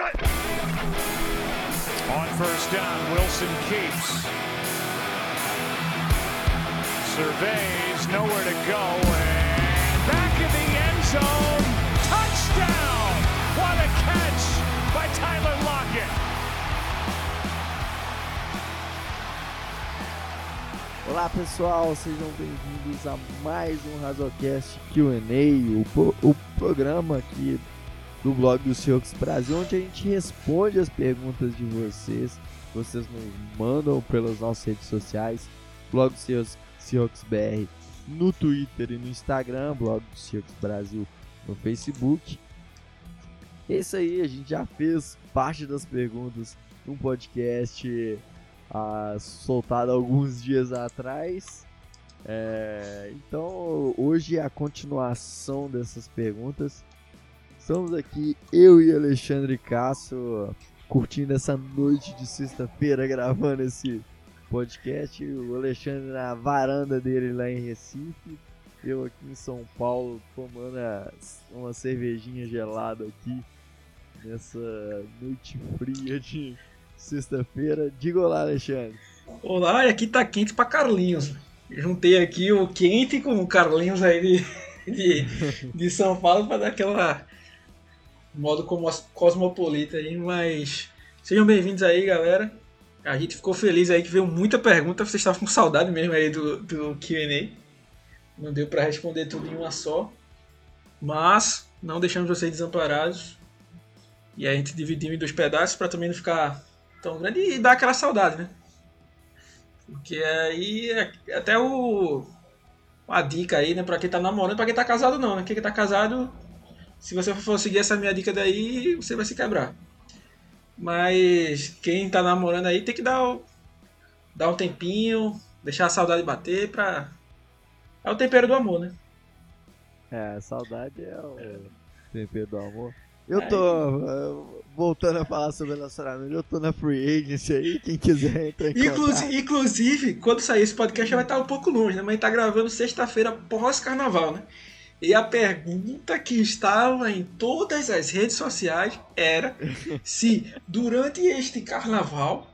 On first down, Wilson keeps. Surveys, nowhere to go, and back in the end zone. Touchdown! What a catch by Tyler Lockett! Olá pessoal, sejam bem-vindos a mais um Razocast Q&A, o, pro- o programa aqui do blog do Seahawks Brasil, onde a gente responde as perguntas de vocês, vocês nos mandam pelas nossas redes sociais, blog do Seahawks, BR no Twitter e no Instagram, blog do Seahawks Brasil no Facebook. É isso aí, a gente já fez parte das perguntas num podcast ah, soltado alguns dias atrás. É, então hoje é a continuação dessas perguntas. Estamos aqui, eu e Alexandre Casso, curtindo essa noite de sexta-feira, gravando esse podcast. O Alexandre na varanda dele lá em Recife. Eu aqui em São Paulo tomando uma cervejinha gelada aqui nessa noite fria de sexta-feira. Diga olá, Alexandre. Olá, aqui tá quente pra Carlinhos. Juntei aqui o quente com o Carlinhos aí de, de, de São Paulo pra dar aquela modo como cosmopolita aí, mas sejam bem-vindos aí, galera. A gente ficou feliz aí que veio muita pergunta, vocês estavam com saudade mesmo aí do, do Q&A. Não deu pra responder tudo em uma só, mas não deixamos vocês desamparados. E a gente dividiu em dois pedaços pra também não ficar tão grande e dar aquela saudade, né? Porque aí é até o uma dica aí, né, pra quem tá namorando, pra quem tá casado não, né? Quem tá casado, se você for seguir essa minha dica daí, você vai se quebrar. Mas quem tá namorando aí tem que dar o, dar um tempinho, deixar a saudade bater pra é o tempero do amor, né? É, saudade é o tempero do amor. Eu tô eh, voltando a falar sobre relacionamento, eu tô na free agency aí, quem quiser entrar em Inclusive, contato. inclusive, quando sair esse podcast já vai estar um pouco longe, né? Mas a gente tá gravando sexta-feira pós-carnaval, né? E a pergunta que estava em todas as redes sociais era se durante este carnaval,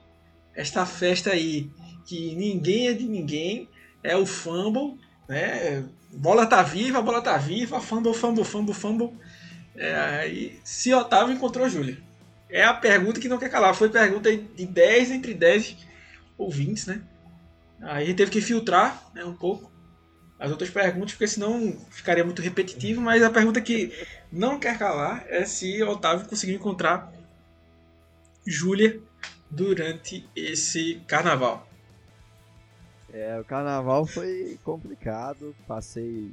esta festa aí que ninguém é de ninguém, é o fumble, né? Bola tá viva, bola tá viva, fumble, fumble, fumble, fumble. É, se Otávio encontrou a Júlia. É a pergunta que não quer calar. Foi pergunta de 10 entre 10 ouvintes, né? Aí teve que filtrar né, um pouco as outras perguntas, porque senão ficaria muito repetitivo. Mas a pergunta que não quer calar é se Otávio conseguiu encontrar Júlia durante esse carnaval. É, o carnaval foi complicado, passei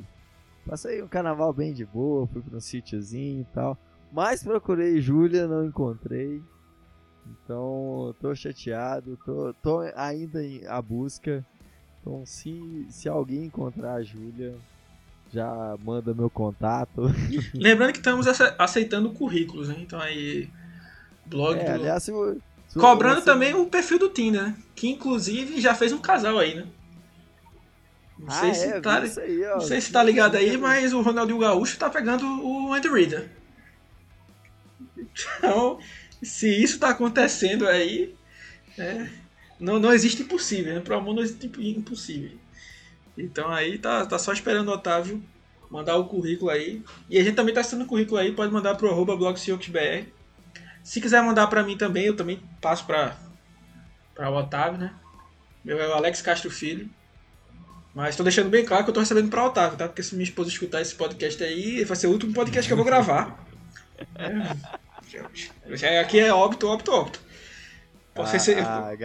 passei um carnaval bem de boa, fui pra um sítiozinho e tal, mas procurei Júlia, não encontrei. Então, tô chateado, tô, tô ainda a busca. Então, se, se alguém encontrar a Júlia, já manda meu contato. Lembrando que estamos ace- aceitando currículos, né? Então aí. Blog É, do... aliás, se, se Cobrando você- também o perfil do Tinder, né? Que inclusive já fez um casal aí, né? Não Ah, sei é, se tá, aí, ó. não sei se tá ligado aí, mas o Ronaldinho Gaúcho tá pegando o Andy Reader. Então, se isso tá acontecendo aí, é, não, não existe impossível, né? Pro amor não existe impossível. Então aí tá, tá só esperando o Otávio mandar o currículo aí. E a gente também tá assinando o currículo aí, pode mandar pro arroba. Se quiser mandar pra mim também, eu também passo pra, pra o Otávio, né? Meu é o Alex Castro Filho. Mas tô deixando bem claro que eu tô recebendo pra Otávio, tá? Porque se minha esposa escutar esse podcast aí, vai ser o último podcast que eu vou gravar. É, já- aqui é óbito, óbito, óbito. Posso receber- A, a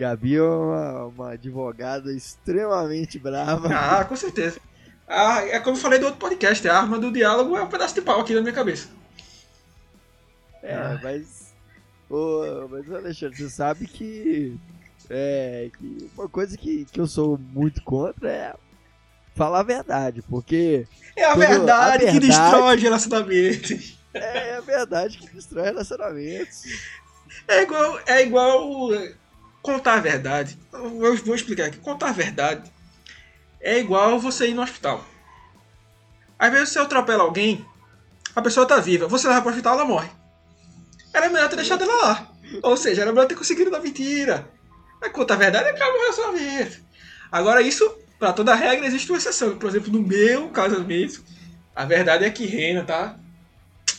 Gabi, é uma, uma advogada extremamente brava. Ah, com certeza. Ah, é como eu falei do outro podcast, a arma do diálogo é um pedaço de pau aqui na minha cabeça. É, Ah. mas. Ô, mas Alexandre, você sabe que. É. Que uma coisa que, que eu sou muito contra é falar a verdade, porque É a Tudo- a verdade que verdade- destrói relacionamentos. é a verdade que destrói relacionamentos. É igual, é igual é, contar a verdade. Eu vou explicar aqui. Contar a verdade é igual você ir no hospital. Às vezes você atropela alguém, a pessoa tá viva, você leva pro hospital, ela morre. era melhor ter deixado ela lá. Ou seja, era melhor ter conseguido dar mentira. Mas conta a verdade acaba o relacionamento. Agora, isso, para toda regra, existe uma exceção. Por exemplo, no meu casamento, a verdade é que reina, tá?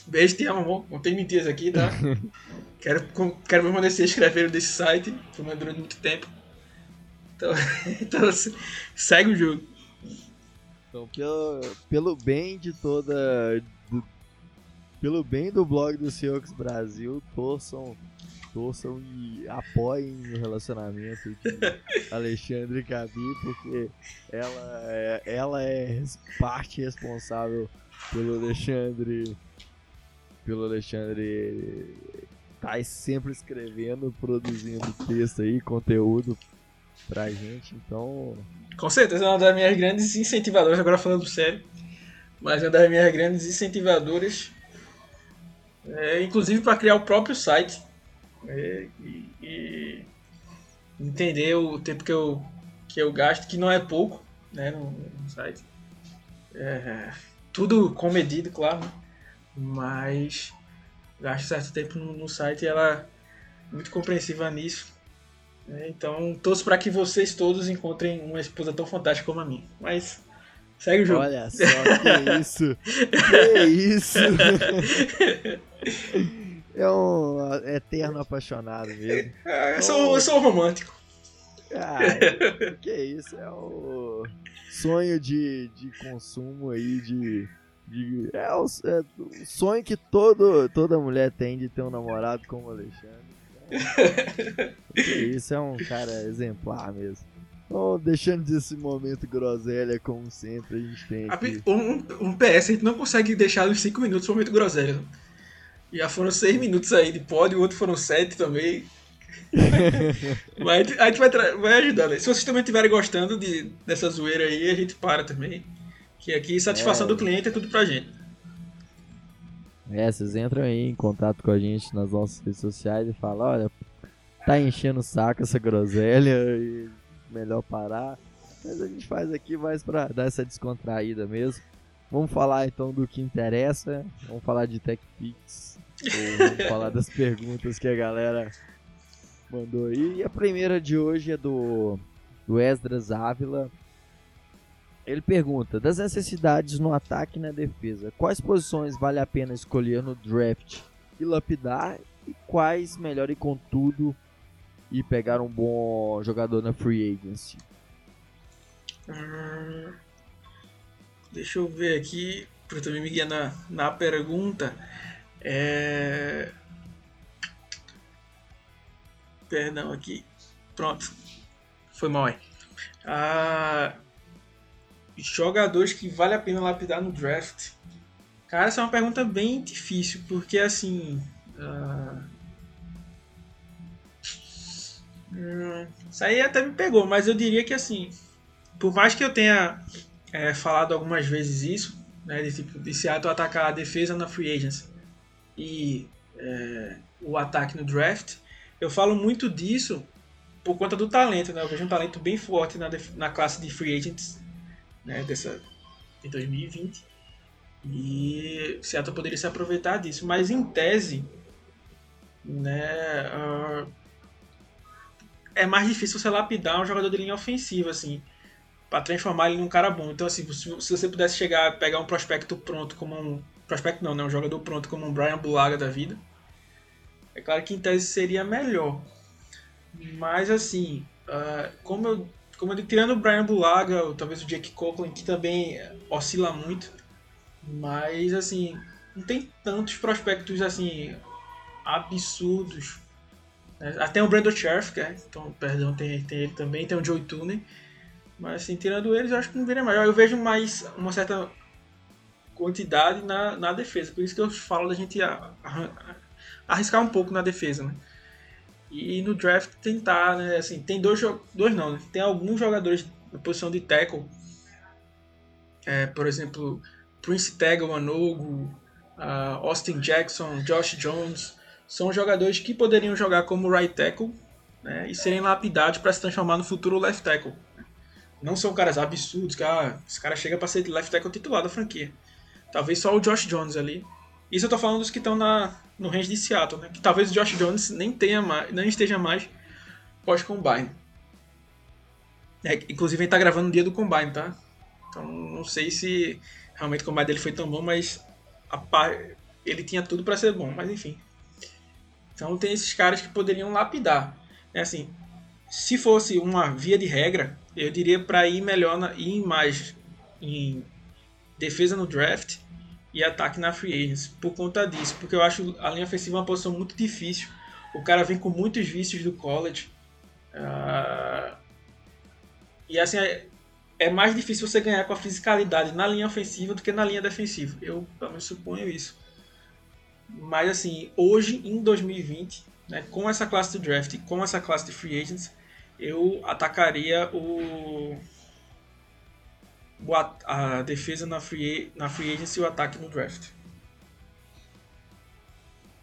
Beijo, te amo, amor. Não tem mentiras aqui, tá? quero, quero permanecer escrevendo desse site, foi durante muito tempo. Então, então, segue o jogo. Então, pelo, pelo bem de toda. Do, pelo bem do blog do Seahawks Brasil, torçam, torçam e apoiem o relacionamento de Alexandre e Gabi, porque ela é, ela é parte responsável pelo Alexandre. Pelo Alexandre tá sempre escrevendo, produzindo texto aí, conteúdo pra gente, então. Com certeza é uma das minhas grandes incentivadoras, agora falando sério, mas é uma das minhas grandes incentivadoras, é, inclusive para criar o próprio site é, e, e, entender o tempo que eu, que eu gasto, que não é pouco né, no, no site. É, tudo comedido, claro, mas gasto certo tempo no, no site e ela é muito compreensiva nisso. É, então, torço para que vocês todos encontrem uma esposa tão fantástica como a minha. Mas segue o jogo. Olha só, que isso! que isso! É um eterno apaixonado mesmo. É, eu, sou, eu sou romântico. Ah, que isso, é o sonho de, de consumo aí, de. De é, o, é o sonho que todo, toda mulher tem de ter um namorado como o Alexandre. Isso é um cara exemplar mesmo. Deixando desse momento groselha, como sempre, a gente tem aqui. Um, um PS, a gente não consegue deixar os 5 minutos o momento groselha. Já foram 6 minutos aí de pódio, o outro foram 7 também. Mas a gente vai, vai ajudando. Se vocês também estiverem gostando de, dessa zoeira aí, a gente para também. Que aqui satisfação é. do cliente é tudo pra gente. É, vocês entram aí em contato com a gente nas nossas redes sociais e falam, olha, tá enchendo o saco essa groselha e melhor parar. Mas a gente faz aqui mais pra dar essa descontraída mesmo. Vamos falar então do que interessa. Vamos falar de TechPix. vamos falar das perguntas que a galera mandou aí. E a primeira de hoje é do, do Esdras Ávila. Ele pergunta: das necessidades no ataque e na defesa, quais posições vale a pena escolher no draft e lapidar e quais melhor ir com tudo e pegar um bom jogador na free agency? Hum, deixa eu ver aqui, para também me guiar na, na pergunta. É... Perdão aqui. Pronto. Foi mal aí. Ah, jogadores que vale a pena lapidar no draft? Cara, essa é uma pergunta bem difícil, porque assim. Uh... Isso aí até me pegou, mas eu diria que assim. Por mais que eu tenha é, falado algumas vezes isso, né, de, tipo, de Seattle atacar a defesa na free agency e é, o ataque no draft, eu falo muito disso por conta do talento, né? Eu vejo um talento bem forte na, na classe de free agents né, dessa, de 2020. E o Seattle poderia se aproveitar disso, mas em tese, né, uh, é mais difícil você lapidar um jogador de linha ofensiva, assim, para transformar ele num cara bom. Então, assim, se, se você pudesse chegar, pegar um prospecto pronto como um prospecto não, né, um jogador pronto como um Brian Bulaga da vida, é claro que em tese seria melhor. Mas assim, uh, como eu como ele tirando o Brian Bulaga, ou talvez o Jake Coughlin, que também oscila muito, mas assim, não tem tantos prospectos assim absurdos. Né? Até o Brandon Sheriff, que é, então, perdão, tem, tem ele também, tem o Joey Tooney. Mas assim, tirando eles, eu acho que não viria mais. Eu vejo mais uma certa quantidade na, na defesa. Por isso que eu falo da gente arriscar um pouco na defesa, né? E no draft tentar, né? Assim, tem dois, dois não, né? tem alguns jogadores na posição de tackle, é, por exemplo, Prince Tagovailoa, uh, Austin Jackson, Josh Jones, são jogadores que poderiam jogar como right tackle né, e serem lapidados para se transformar no futuro left tackle. Não são caras absurdos que ah, esse cara chega para ser left tackle titular da franquia. Talvez só o Josh Jones ali, Isso eu tô falando dos que estão no range de Seattle, né? Que talvez o Josh Jones nem tenha mais, nem esteja mais pós-combine. É, inclusive ele tá gravando no dia do combine, tá? Então não sei se realmente o combine dele foi tão bom, mas par... ele tinha tudo para ser bom, mas enfim. Então tem esses caras que poderiam lapidar. É assim, se fosse uma via de regra, eu diria para ir melhor na, ir mais em defesa no draft e ataque na free agents por conta disso, porque eu acho a linha ofensiva uma posição muito difícil. O cara vem com muitos vícios do college. Uh, e assim é, é, mais difícil você ganhar com a fisicalidade na linha ofensiva do que na linha defensiva. Eu suponho isso. Mas assim, hoje em 2020, né, com essa classe do draft, com essa classe de free agents, eu atacaria o a defesa na free, na free agency e o ataque no draft.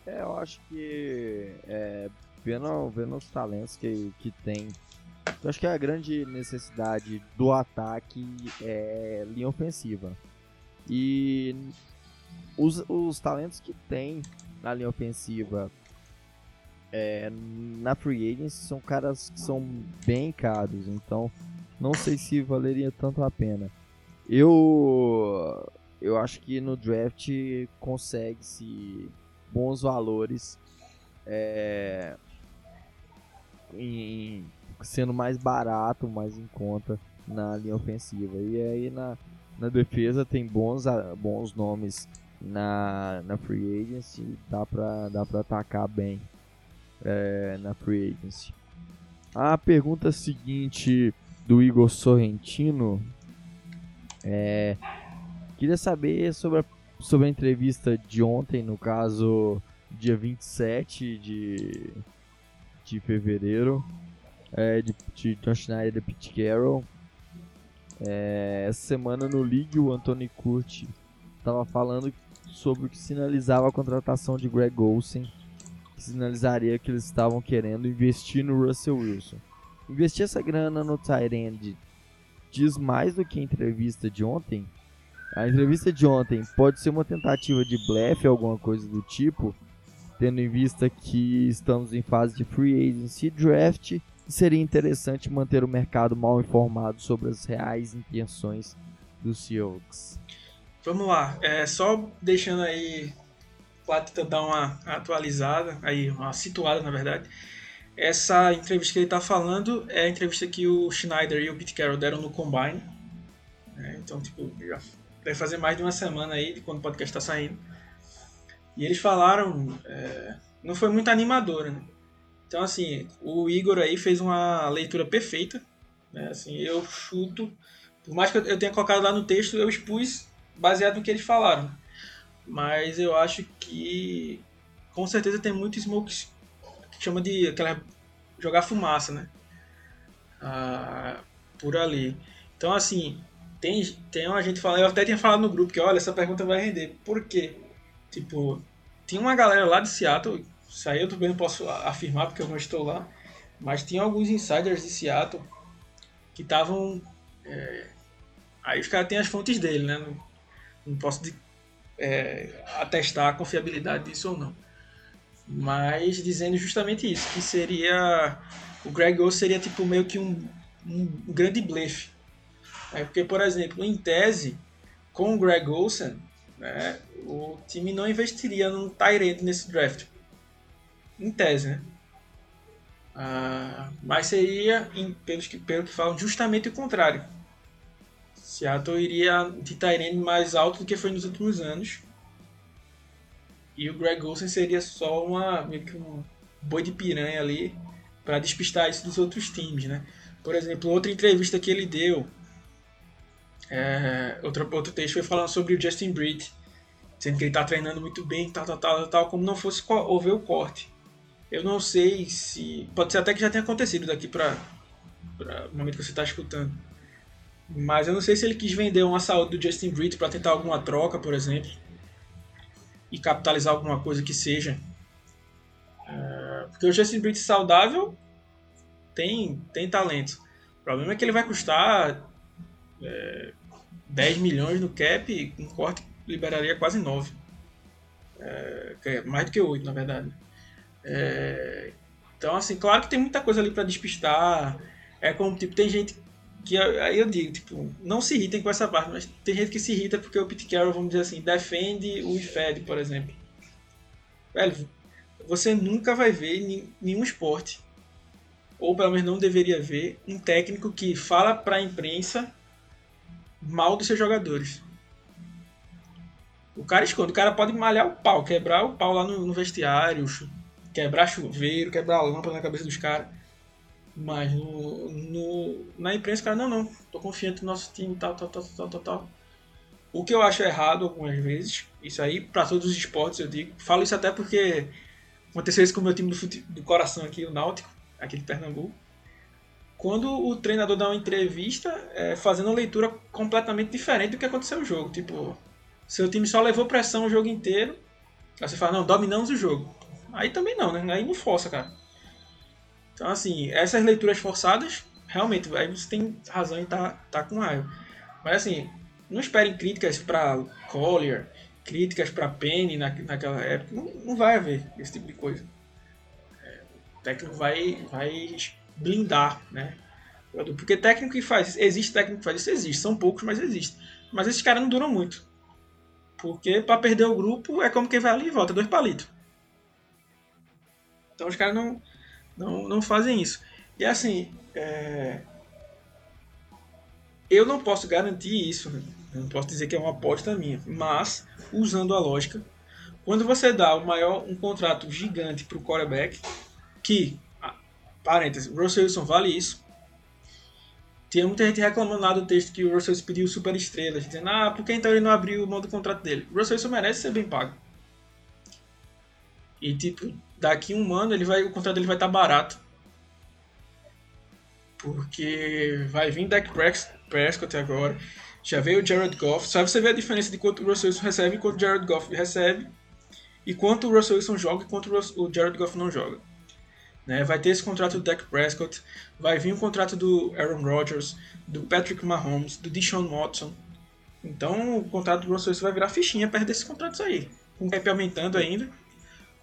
É, eu acho que é, vendo, vendo os talentos que, que tem, eu acho que a grande necessidade do ataque é linha ofensiva. E os, os talentos que tem na linha ofensiva é, na Free Agency são caras que são bem caros, então não sei se valeria tanto a pena. Eu eu acho que no draft consegue-se bons valores é, em, sendo mais barato, mais em conta na linha ofensiva. E aí na, na defesa tem bons, bons nomes na, na free agency, dá pra, dá pra atacar bem é, na Free Agency. A pergunta seguinte do Igor Sorrentino é, queria saber sobre a, sobre a entrevista de ontem, no caso, dia 27 de, de fevereiro, é, de, de John Schneider e Pete Carroll. É, essa semana no League, o Anthony Curti estava falando sobre o que sinalizava a contratação de Greg Olsen sinalizaria que eles estavam querendo investir no Russell Wilson. Investir essa grana no Tyrande diz mais do que a entrevista de ontem. A entrevista de ontem pode ser uma tentativa de blefe, alguma coisa do tipo, tendo em vista que estamos em fase de free agency draft seria interessante manter o mercado mal informado sobre as reais intenções dos Seahawks. Vamos lá, é, só deixando aí Platita dar uma atualizada, aí, uma situada na verdade. Essa entrevista que ele está falando é a entrevista que o Schneider e o Pete Carroll deram no Combine. É, então, tipo, já deve fazer mais de uma semana aí de quando o podcast está saindo. E eles falaram, é, não foi muito animador, né? Então, assim, o Igor aí fez uma leitura perfeita. Né? Assim, eu chuto, por mais que eu tenha colocado lá no texto, eu expus baseado no que eles falaram. Mas eu acho que com certeza tem muito smoke chama de aquela jogar fumaça, né? Ah, por ali. Então assim, tem, tem uma gente falando, eu até tinha falado no grupo que olha, essa pergunta vai render. Por quê? Tipo, tinha uma galera lá de Seattle, isso aí eu também não posso afirmar porque eu não estou lá, mas tinha alguns insiders de Seattle que estavam. É, aí os caras têm as fontes dele, né? Não, não posso é, atestar a confiabilidade disso ou não. Mas dizendo justamente isso, que seria. O Greg Olsen seria tipo meio que um, um grande blefe. É porque, por exemplo, em tese, com o Greg Olsen, né, o time não investiria num Tyrant nesse draft. Em tese, né? Ah, mas seria, em, pelos que, pelo que falam, justamente o contrário. Seattle iria de Tyrene mais alto do que foi nos últimos anos. E o Greg Olsen seria só uma, meio que um boi de piranha ali para despistar isso dos outros times, né? Por exemplo, outra entrevista que ele deu, é, outro, outro texto foi falando sobre o Justin Britt, dizendo que ele está treinando muito bem, tal, tal, tal, tal, como não fosse houver o corte. Eu não sei se. Pode ser até que já tenha acontecido daqui para o momento que você está escutando. Mas eu não sei se ele quis vender uma saúde do Justin Britt para tentar alguma troca, por exemplo, e capitalizar alguma coisa que seja. É, porque o Justin Britt saudável tem, tem talento. O problema é que ele vai custar é, 10 milhões no cap e um corte liberaria quase 9. É, é mais do que 8, na verdade. É, então, assim, claro que tem muita coisa ali para despistar. É como, tipo, tem gente que aí eu digo, tipo, não se irritem com essa parte, mas tem gente que se irrita porque o Pete Carroll, vamos dizer assim, defende o IFED, por exemplo. Velho, você nunca vai ver nenhum esporte, ou pelo menos não deveria ver, um técnico que fala para imprensa mal dos seus jogadores. O cara esconde, o cara pode malhar o pau, quebrar o pau lá no, no vestiário, quebrar chuveiro, quebrar lâmpada na cabeça dos caras. Mas no, no, na imprensa, cara, não, não, tô confiante no nosso time, tal, tal, tal, tal, tal, tal. O que eu acho errado algumas vezes, isso aí para todos os esportes eu digo, falo isso até porque aconteceu isso com o meu time do, fute, do coração aqui, o Náutico, aqui de Pernambuco. Quando o treinador dá uma entrevista é, fazendo uma leitura completamente diferente do que aconteceu no jogo. Tipo, seu time só levou pressão o jogo inteiro. Aí você fala, não, dominamos o jogo. Aí também não, né? Aí não força, cara. Então, assim, essas leituras forçadas, realmente, aí você tem razão em estar tá, tá com raiva. Mas, assim, não esperem críticas para Collier, críticas para Penny na, naquela época. Não, não vai haver esse tipo de coisa. É, o técnico vai, vai blindar, né? Porque técnico que faz, existe técnico que faz isso, existe, são poucos, mas existe. Mas esses caras não duram muito. Porque para perder o grupo é como quem vai ali e volta, dois palitos. Então os caras não, não, não fazem isso. E assim, é... eu não posso garantir isso, né? não posso dizer que é uma aposta minha, mas usando a lógica, quando você dá o maior, um contrato gigante para o quarterback, que, parênteses, Russell Wilson vale isso, tinha muita gente reclamando lá do texto que o Russell Wilson pediu super estrelas, dizendo, ah, por que então ele não abriu mão do contrato dele? O Russell Wilson merece ser bem pago. E tipo, daqui um ano ele vai, o contrato dele vai estar tá barato. Porque vai vir Dak Prescott agora. Já veio o Jared Goff. Sabe você vê a diferença de quanto o Russell Wilson recebe e quanto o Jared Goff recebe. E quanto o Russell Wilson joga e quanto o Jared Goff não joga. Né? Vai ter esse contrato do Dak Prescott. Vai vir o contrato do Aaron Rodgers, do Patrick Mahomes, do Deshaun Watson. Então o contrato do Russell Wilson vai virar fichinha perto desses contratos aí. Com o cap aumentando ainda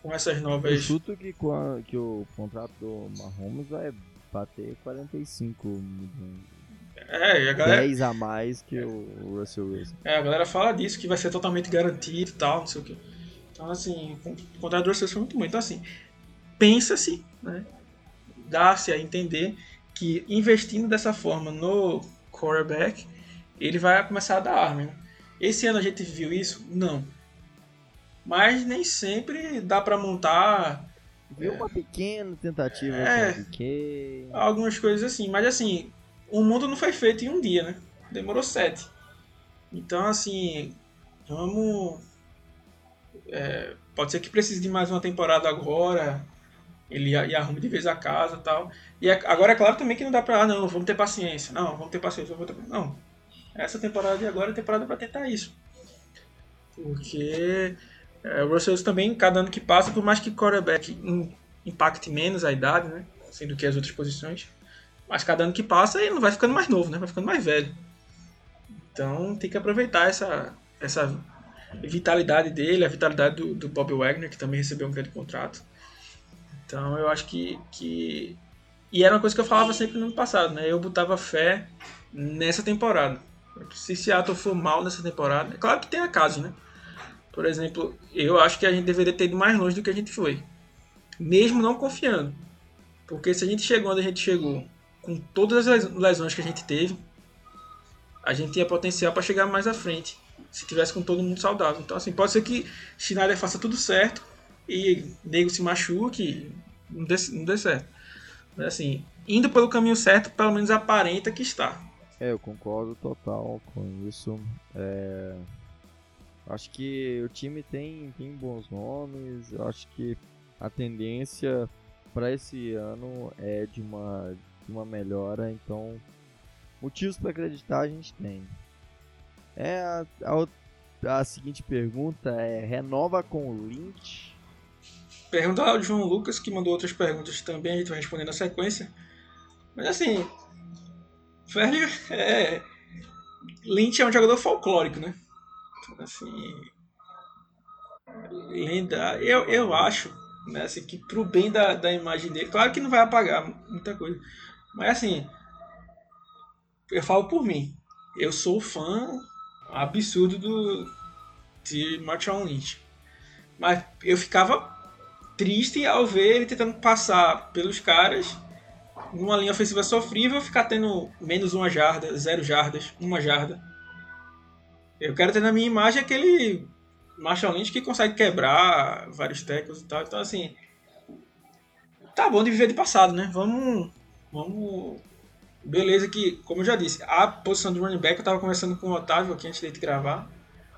com essas novas. Eu chuto que, a, que o contrato do Mahomes vai bater 45 milhões. É, e a galera. 10 a mais que o Russell Wilson. É, a galera fala disso, que vai ser totalmente garantido e tal, não sei o que. Então, assim, o contrato do Russell foi muito bom. Então, assim, pensa-se, né? Dá-se a entender que investindo dessa forma no quarterback, ele vai começar a dar arma. Né? Esse ano a gente viu isso? Não mas nem sempre dá para montar. Viu é, uma pequena tentativa é, algumas coisas assim, mas assim, o mundo não foi feito em um dia, né? Demorou sete. Então, assim, vamos. É, pode ser que precise de mais uma temporada agora. Ele arrume de vez a casa tal. E é, agora é claro também que não dá pra. Ah, não, vamos ter paciência. Não, vamos ter paciência. Vamos ter, não. Essa temporada de agora é temporada para tentar isso. Porque é, o Russell também, cada ano que passa, por mais que quarterback impacte menos a idade, né? Assim, do que as outras posições, mas cada ano que passa ele não vai ficando mais novo, né? Vai ficando mais velho. Então tem que aproveitar essa, essa vitalidade dele, a vitalidade do, do Bob Wagner, que também recebeu um grande contrato. Então eu acho que, que. E era uma coisa que eu falava sempre no ano passado, né? Eu botava fé nessa temporada. Se Seattle for mal nessa temporada, é claro que tem a casa, né? Por exemplo, eu acho que a gente deveria ter ido mais longe do que a gente foi. Mesmo não confiando. Porque se a gente chegou onde a gente chegou, com todas as lesões que a gente teve, a gente tinha potencial para chegar mais à frente. Se tivesse com todo mundo saudável. Então, assim, pode ser que Schneider faça tudo certo e Nego se machuque não dê, não dê certo. Mas, assim, indo pelo caminho certo, pelo menos aparenta que está. É, eu concordo total com isso. É, Acho que o time tem, tem bons nomes. Eu acho que a tendência para esse ano é de uma, de uma melhora. Então, motivos para acreditar a gente tem. É a, a, a, seguinte pergunta é: renova com o Lynch? Pergunta ao João Lucas, que mandou outras perguntas também, a gente vai responder na sequência. Mas assim, velho, é. Lynch é um jogador folclórico, né? Assim. lenda. Eu, eu acho, né, assim, que pro bem da, da imagem dele, claro que não vai apagar muita coisa. Mas assim, eu falo por mim. Eu sou fã absurdo do de Martin Lynch. Mas eu ficava triste ao ver ele tentando passar pelos caras numa linha ofensiva sofrível, ficar tendo menos uma jarda, zero jardas, uma jarda. Eu quero ter na minha imagem aquele Marshall Lynch que consegue quebrar vários tecos e tal. Então, assim, tá bom de viver de passado, né? Vamos, vamos. Beleza, que, como eu já disse, a posição do running back, eu tava conversando com o Otávio aqui antes de gravar.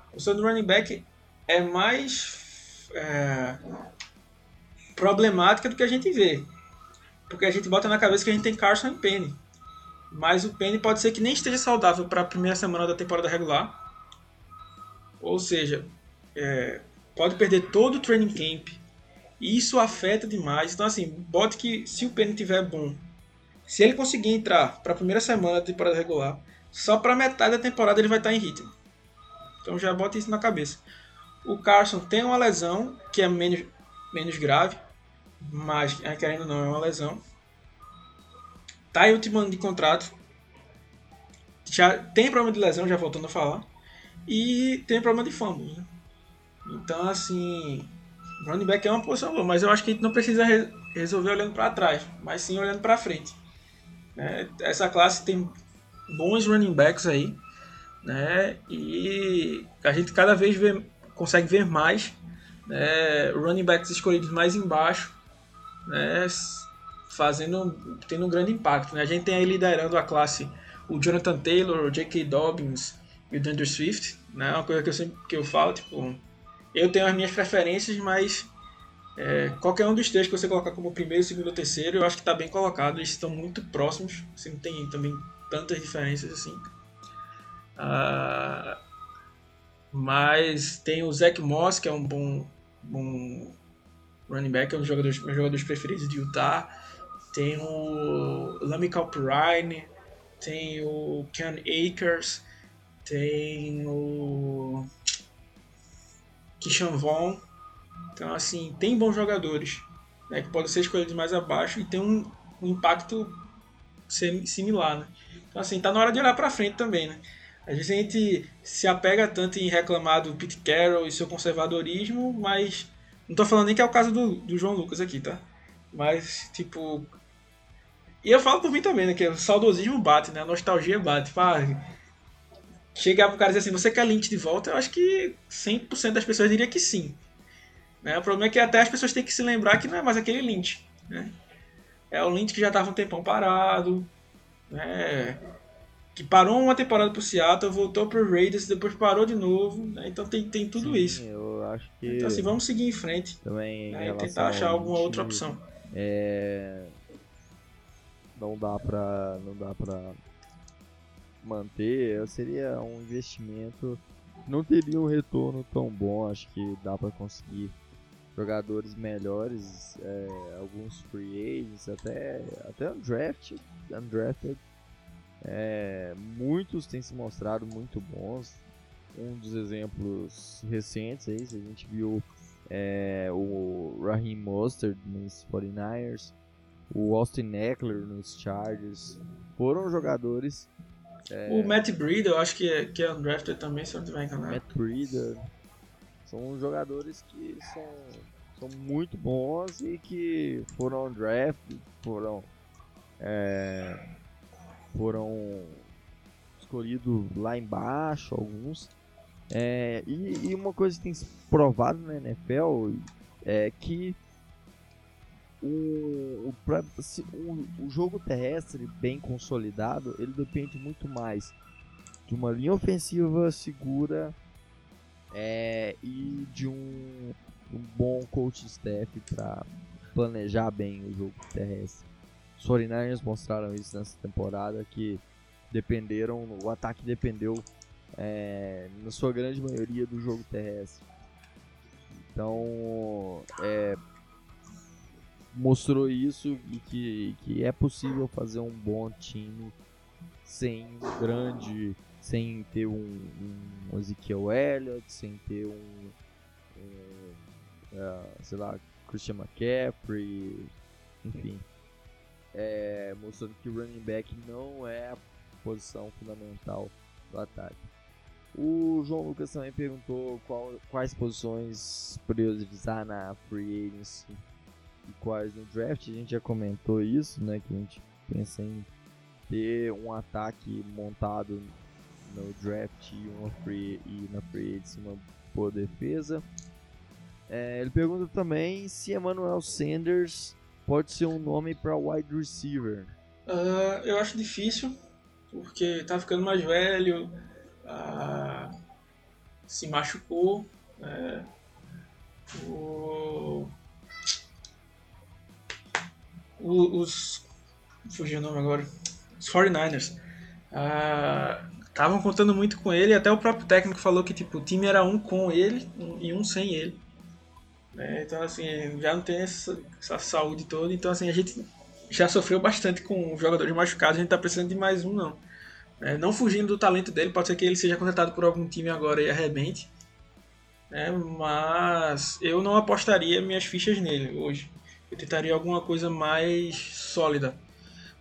A posição do running back é mais é, problemática do que a gente vê. Porque a gente bota na cabeça que a gente tem Carson e Penny. Mas o Penny pode ser que nem esteja saudável para a primeira semana da temporada regular. Ou seja, é, pode perder todo o training camp. E isso afeta demais. Então, assim, bote que se o Penny tiver bom, se ele conseguir entrar para a primeira semana da temporada regular, só para metade da temporada ele vai estar em ritmo. Então já bota isso na cabeça. O Carson tem uma lesão que é menos, menos grave, mas é, querendo ou não, é uma lesão. Tá em último ano de contrato. Já tem problema de lesão, já voltando a falar. E tem problema de fumble. Né? Então, assim, running back é uma posição boa, mas eu acho que a gente não precisa re resolver olhando para trás, mas sim olhando para frente. Né? Essa classe tem bons running backs aí, né? E a gente cada vez vê, consegue ver mais né? running backs escolhidos mais embaixo, né? Fazendo, tendo um grande impacto. Né? A gente tem aí liderando a classe o Jonathan Taylor, o J.K. Dobbins e o Dunder Swift, né? Uma coisa que eu sempre que eu falo, tipo, eu tenho as minhas preferências, mas é, qualquer um dos três que você colocar como primeiro, segundo ou terceiro, eu acho que está bem colocado. Eles estão muito próximos, assim, não tem também tantas diferenças assim. Uh, mas tem o Zach Moss, que é um bom, bom running back, é um dos jogadores, meus jogadores preferidos de Utah. Tem o Lamy Calpurine, tem o Ken Akers, tem o Kishan Vaughn. Então, assim, tem bons jogadores né, que podem ser escolhidos mais abaixo e tem um, um impacto similar. Né? Então, assim, tá na hora de olhar para frente também. Né? Às vezes a gente se apega tanto em reclamar do Pete Carroll e seu conservadorismo, mas não tô falando nem que é o caso do, do João Lucas aqui, tá? Mas, tipo. E eu falo por mim também, né? Que o saudosismo bate, né? A nostalgia bate. Pá, chegar pro cara e dizer assim, você quer Lynch de volta? Eu acho que 100% das pessoas diria que sim. Né? O problema é que até as pessoas têm que se lembrar que não é mais aquele Lynch. Né? É o Lynch que já estava um tempão parado, né? que parou uma temporada pro Seattle, voltou pro Raiders, depois parou de novo. Né? Então tem, tem tudo Sim, isso. Eu acho que. Então assim, vamos seguir em frente. Também. Né? E tentar achar alguma outra opção. É... Não dá pra. Não dá pra manter, seria um investimento. Não teria um retorno tão bom, acho que dá para conseguir jogadores melhores, é, alguns free agents, até, até undrafted, undrafted. É, muitos têm se mostrado muito bons. Um dos exemplos recentes aí, a gente viu é, o Raheem Mostert nos 49ers, o Austin Eckler nos Chargers, foram jogadores é... O Matt Breida, eu acho que é, que é undrafted também, se eu não estiver enganado. Matt Breida. São jogadores que são, são muito bons e que foram undrafted, foram, é, foram escolhidos lá embaixo, alguns. É, e, e, uma coisa que tem se provado na NFL é que o, o, o, jogo terrestre bem consolidado, ele depende muito mais de uma linha ofensiva segura é, e de um, um bom coach staff para planejar bem o jogo terrestre. Os 49ers mostraram isso nessa temporada que dependeram, o ataque dependeu é, na sua grande maioria do jogo terrestre. Então, é, mostrou isso e que, que é possível fazer um bom time sem um grande, sem ter um, um Ezekiel Elliott, sem ter um, um uh, sei lá, Christian McCaffrey, enfim. É, mostrando que o running back não é a posição fundamental do ataque. O João Lucas também perguntou qual, quais posições priorizar na free agency quais no draft. A gente já comentou isso, né? Que a gente pensa em ter um ataque montado no draft e, uma free, e na free agency uma boa defesa. É, ele pergunta também se Emmanuel Sanders pode ser um nome para wide receiver. Uh, eu acho difícil, porque tá ficando mais velho, uh, se machucou. É, os. Fugiu o nome agora. Os 49ers. Estavam uh, contando muito com ele, até o próprio técnico falou que tipo, o time era um com ele e um sem ele. É, então, assim, já não tem essa, essa, saúde toda. Então, assim, a gente já sofreu bastante com jogadores machucados. A gente tá precisando de mais um, não. É, não fugindo do talento dele, pode ser que ele seja contratado por algum time agora e arrebente. É, mas eu não apostaria minhas fichas nele hoje. Eu tentaria alguma coisa mais sólida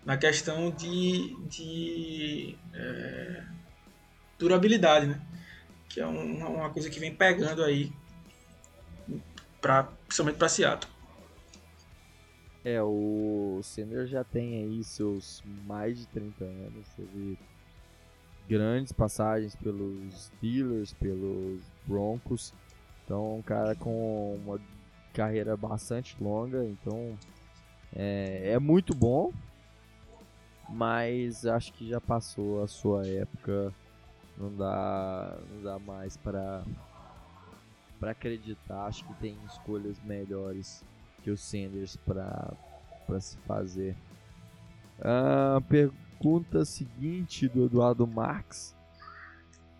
na questão de, de é, durabilidade, né? Que é um, uma coisa que vem pegando aí pra, principalmente para Seattle. É, o Sender já tem aí seus mais de 30 anos, teve grandes passagens pelos Steelers, pelos Broncos, então um cara com uma carreira bastante longa, então é, é muito bom, mas acho que já passou a sua época, não dá, não dá mais para para acreditar. Acho que tem escolhas melhores que o Sanders para se fazer. A pergunta seguinte do Eduardo Marx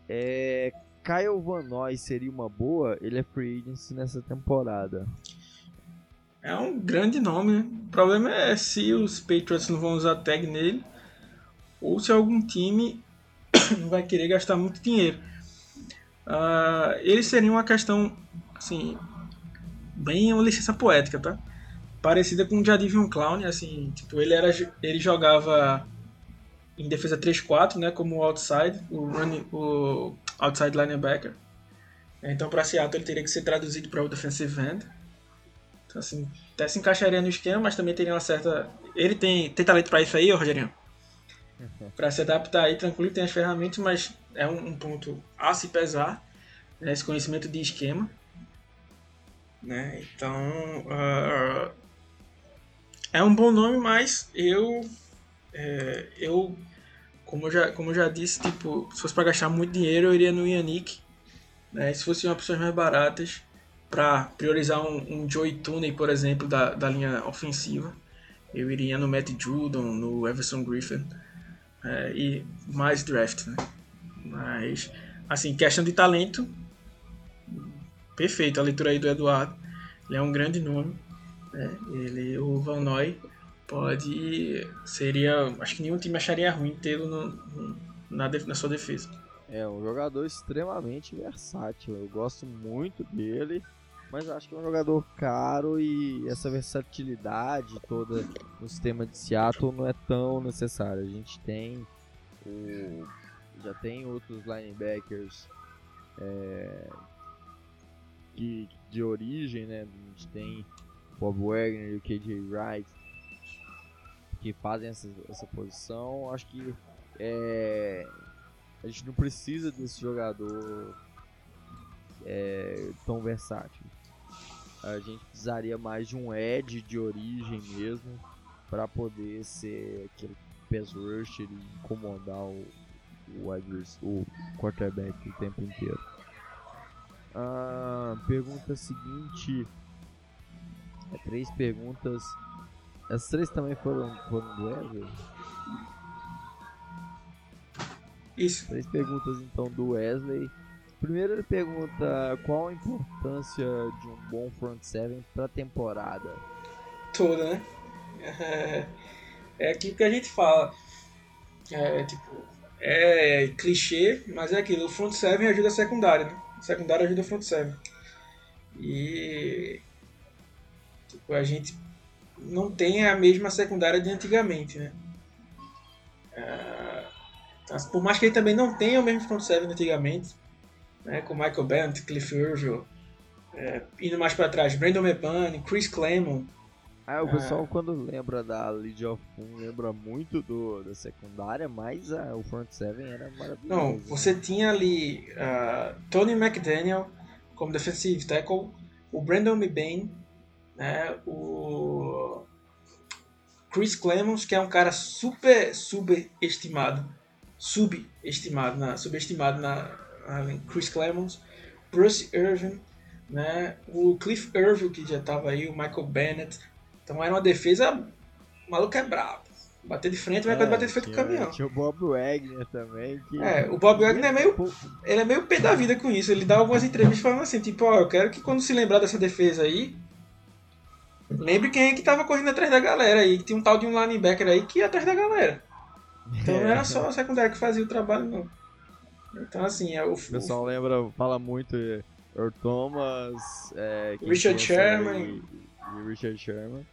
é Kyle Van Noy seria uma boa? Ele é free agency nessa temporada. É um grande nome, né? O problema é se os Patriots não vão usar tag nele ou se algum time vai querer gastar muito dinheiro. Uh, ele seria uma questão, assim, bem uma licença poética, tá? Parecida com o Jadivion Clown, assim, tipo, ele, era, ele jogava em defesa 3-4, né, como outside, o, running, o outside linebacker. Então, para Seattle, ele teria que ser traduzido para o defensive end. Então, assim, até se encaixaria no esquema, mas também teria uma certa... Ele tem, tem talento para isso aí, Rogerinho? para se adaptar aí tranquilo, tem as ferramentas, mas é um, um ponto a se pesar, né, esse conhecimento de esquema. Né? Então, uh, é um bom nome, mas eu, é, eu como eu já, como eu já disse, tipo, se fosse para gastar muito dinheiro, eu iria no Yannick. Né? Se fosse opções mais baratas, para priorizar um, um Joey Tooney, por exemplo, da, da linha ofensiva, eu iria no Matt Judon, no Everson Griffin é, e mais draft, né? Mas, assim, questão de talento, perfeito a leitura aí do Eduardo. Ele é um grande nome. Né? Ele, o Van Noy pode. Seria. Acho que nenhum time acharia ruim tê-lo na, na sua defesa. É um jogador extremamente versátil. Eu gosto muito dele. Mas acho que é um jogador caro e essa versatilidade toda no sistema de Seattle não é tão necessária. A gente tem o, já tem outros linebackers é, que, de origem, né? A gente tem Bob Wagner e o KJ Wright que fazem essa, essa posição. Acho que é, a gente não precisa desse jogador é, tão versátil a gente precisaria mais de um edge de origem mesmo para poder ser aquele pass rush e incomodar o, o, o quarterback o tempo inteiro. Ah, pergunta seguinte. É, três perguntas. As três também foram, foram do Wesley? Isso. Três perguntas então do Wesley. Primeiro ele pergunta qual a importância de um bom front seven para temporada. Toda, né? É, é aquilo que a gente fala. É tipo, é clichê, mas é aquilo. O front seven ajuda a secundária, né? A secundária ajuda o front seven. E a gente não tem a mesma secundária de antigamente, né? Uh, por mais que ele também não tenha o mesmo front seven antigamente, né, com Michael Bennett, Cliff Urgel, é, indo mais para trás, Brandon Mepane, Chris Clemon. Ah, o pessoal ah, quando lembra da League of Boom lembra muito do, da secundária, mas a, o front seven era maravilhoso. Não, né? você tinha ali uh, Tony McDaniel como defensive tackle, o Brandon Mebane, né, o Chris Clemons, que é um cara super subestimado, subestimado na, subestimado na, na Chris Clemons, Bruce Irvin, né, o Cliff Irvin que já estava aí, o Michael Bennett, então era uma defesa, o maluco é brabo. Bater de frente, mas é, bater de frente com o caminhão. Tinha o Bob Wagner também. Que... É, o Bob Wagner é meio. Ele é meio pé da vida com isso. Ele dá algumas entrevistas falando assim, tipo, ó, eu quero que quando se lembrar dessa defesa aí, Lembre quem é que tava correndo atrás da galera aí, que tinha um tal de um linebacker aí que ia atrás da galera. Então não era só a secundária que fazia o trabalho, não. Então assim, é o. O pessoal lembra, fala muito Earl Thomas, é, Richard Sherman. E, e, Richard Sherman.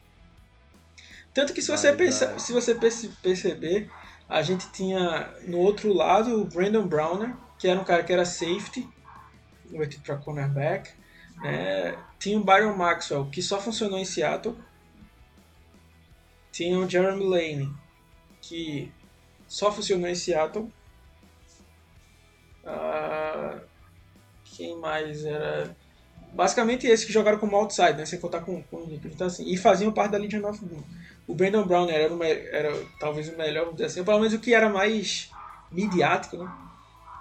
Tanto que se você, pensa, se você perceber, a gente tinha no outro lado o Brandon Browner, que era um cara que era safety, convertido para cornerback. Né? Tinha o Byron Maxwell, que só funcionou em Seattle. Tinha o Jeremy Lane, que só funcionou em Seattle. Uh, quem mais era? Basicamente esses que jogaram como outside, né? sem contar com, com então, assim, e faziam parte da Legion of. O Brandon Brown era, o, era talvez o melhor, vamos dizer assim, pelo menos o que era mais midiático, né?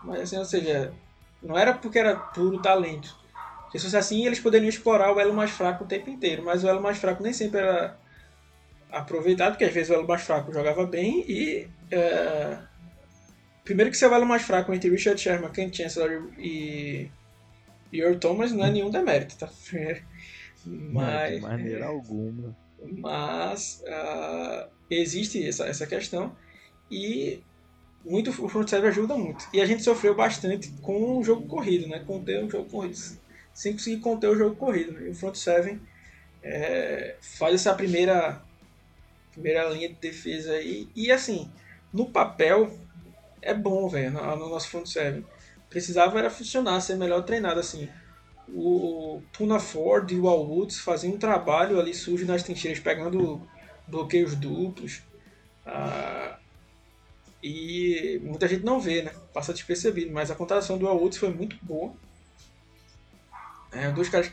Mas assim, ou seja, não era porque era puro talento. Se fosse assim, eles poderiam explorar o elo mais fraco o tempo inteiro, mas o elo mais fraco nem sempre era aproveitado, porque às vezes o elo mais fraco jogava bem e. É... Primeiro que seu elo mais fraco entre Richard Sherman, Ken Chancellor e. e Earl Thomas não é nenhum demérito, tá? Mas, de maneira alguma. Mas uh, existe essa, essa questão e muito o front server ajuda muito. E a gente sofreu bastante com o jogo corrido, né? Com o jogo corrido sem conseguir conter o jogo corrido. Né? E o front seven é, faz essa primeira, primeira linha de defesa aí. E assim, no papel é bom, velho, no, no, nosso front seven. Precisava era funcionar, ser melhor treinado assim. O Puna Ford e o Al Woods faziam um trabalho ali sujo nas trincheiras, pegando bloqueios duplos. Ah, e muita gente não vê, né? Passa despercebido, mas a contratação do Al Woods foi muito boa. É, dois caras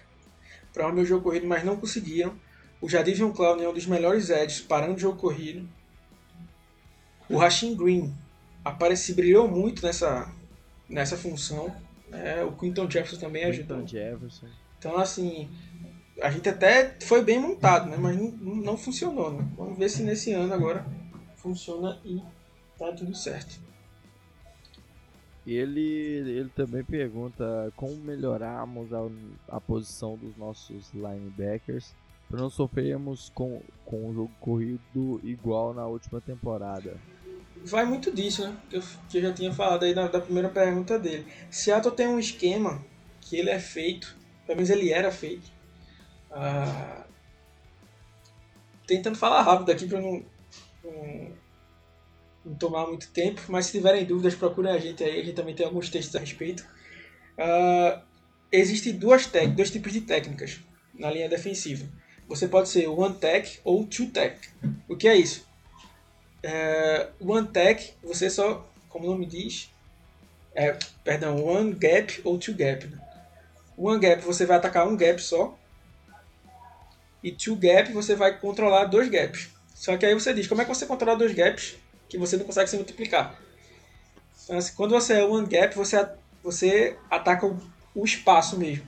para o meu jogo corrido, mas não conseguiram. O Jadivion Clown é um dos melhores edges parando o jogo corrido. O Rasheen Green aparece, brilhou muito nessa, nessa função. É, o Quinton Jefferson também ajudou. Quinton Jefferson. Então, assim, a gente até foi bem montado, né? Mas não, não funcionou, né? Vamos ver se nesse ano agora funciona e tá tudo certo. Ele, ele também pergunta como melhorarmos a, a posição dos nossos linebackers para não sofrermos com, com o jogo corrido igual na última temporada. Vai muito disso, né? Que eu, que eu já tinha falado aí na, da primeira pergunta dele. Seattle tem um esquema que ele é feito, pelo menos ele era feito. Ah, tentando falar rápido aqui para não, não não tomar muito tempo, mas se tiverem dúvidas, procurem a gente aí, a gente também tem alguns textos a respeito. Uh, Existem duas dois tipos de técnicas na linha defensiva. Você pode ser one tech ou two tech. O que é isso? Uh, one tech, você só, como o nome diz, é, perdão, one gap ou two gap. Né? One gap você vai atacar um gap só. E two gap você vai controlar dois gaps. Só que aí você diz, como é que você controla dois gaps que você não consegue se multiplicar. Então, assim, quando você é one gap, você, você ataca o, espaço mesmo.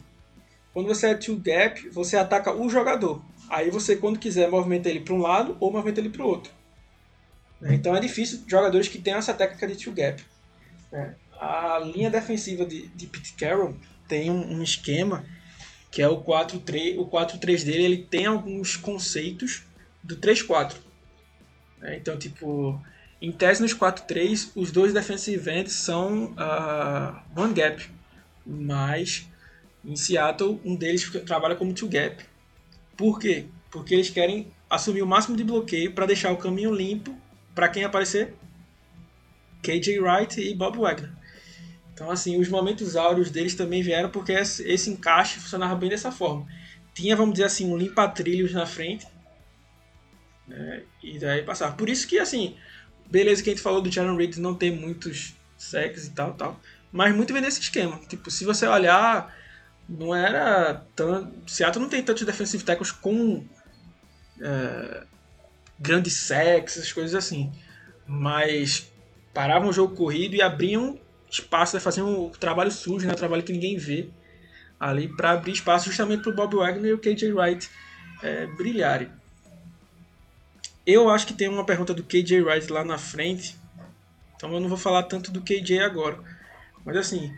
Quando você é two gap, você ataca o jogador. Aí você, quando quiser, movimenta ele para um lado ou movimenta ele para o outro. Né? Então é difícil jogadores que tenham essa técnica de two gap. Né? A linha defensiva de, de Pete Carroll tem um, um esquema que é o 4-3. O 4-3 dele ele tem alguns conceitos do 3-4. Né? Então, tipo, em tese, nos 4-3, os dois defensive ends são uh, one gap, mas em Seattle, um deles trabalha como two gap. Por quê? Porque eles querem assumir o máximo de bloqueio para deixar o caminho limpo para quem aparecer? KJ Wright e Bob Wagner. Então, assim, os momentos áureos deles também vieram porque esse encaixe funcionava bem dessa forma. Tinha, vamos dizer assim, um limpa-trilhos na frente. Né, e daí passava. Por isso que, assim, beleza que a gente falou do Jaron Riggs não ter muitos sacks e tal, tal. Mas muito vem desse esquema. Tipo, se você olhar, não era tão... Seattle não tem tantos defensive tackles com é, grandes sacks, essas coisas assim. Mas paravam o jogo corrido e abriam espaço, né, faziam o trabalho sujo, né, o trabalho que ninguém vê ali para abrir espaço justamente para o Bob Wagner e o KJ Wright é, brilharem. Eu acho que tem uma pergunta do KJ Wright lá na frente, então eu não vou falar tanto do KJ agora. Mas assim,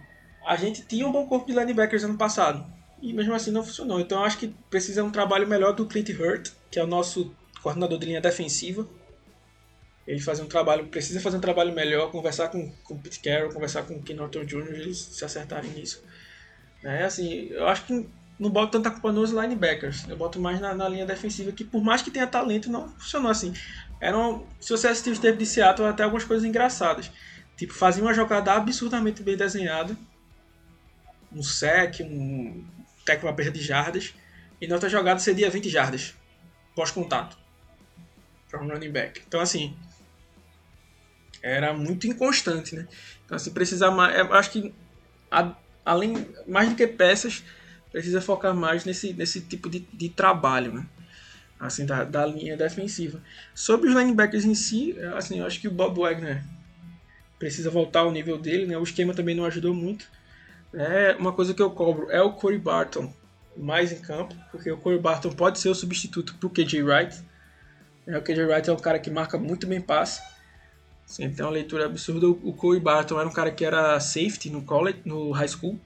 a gente tinha um bom corpo de linebackers ano passado e mesmo assim não funcionou. Então eu acho que precisa um trabalho melhor do Clint Hurt, que é o nosso coordenador de linha defensiva. Ele fazer um trabalho, precisa fazer um trabalho melhor, conversar com, com o Pete Carroll, conversar com o Ken Norton Jr., eles se acertarem nisso. É assim, eu acho que não boto tanta culpa nos linebackers, eu boto mais na, na, linha defensiva, que por mais que tenha talento, não funcionou assim. Eram, se você assistir o tape de Seattle, até algumas coisas engraçadas. Tipo, fazia uma jogada absurdamente bem desenhada, um sec, um tackle uma perda de jardas, e na outra jogada seria 20 jardas, pós-contato, para um running back. Então, assim, era muito inconstante, né? Então, assim, precisa mais. Eu acho que, a, além, mais do que peças, precisa focar mais nesse, nesse tipo de, de trabalho, né? Assim, da, da linha defensiva. Sobre os linebackers em si, assim, eu acho que o Bob Wagner precisa voltar ao nível dele, né? O esquema também não ajudou muito. É uma coisa que eu cobro é o Corey Barton mais em campo, porque o Corey Barton pode ser o substituto para o KJ Wright. É, o KJ Wright é um cara que marca muito bem passe. Sim, tem uma leitura absurda. O Corey Barton era um cara que era safety no college, no high school.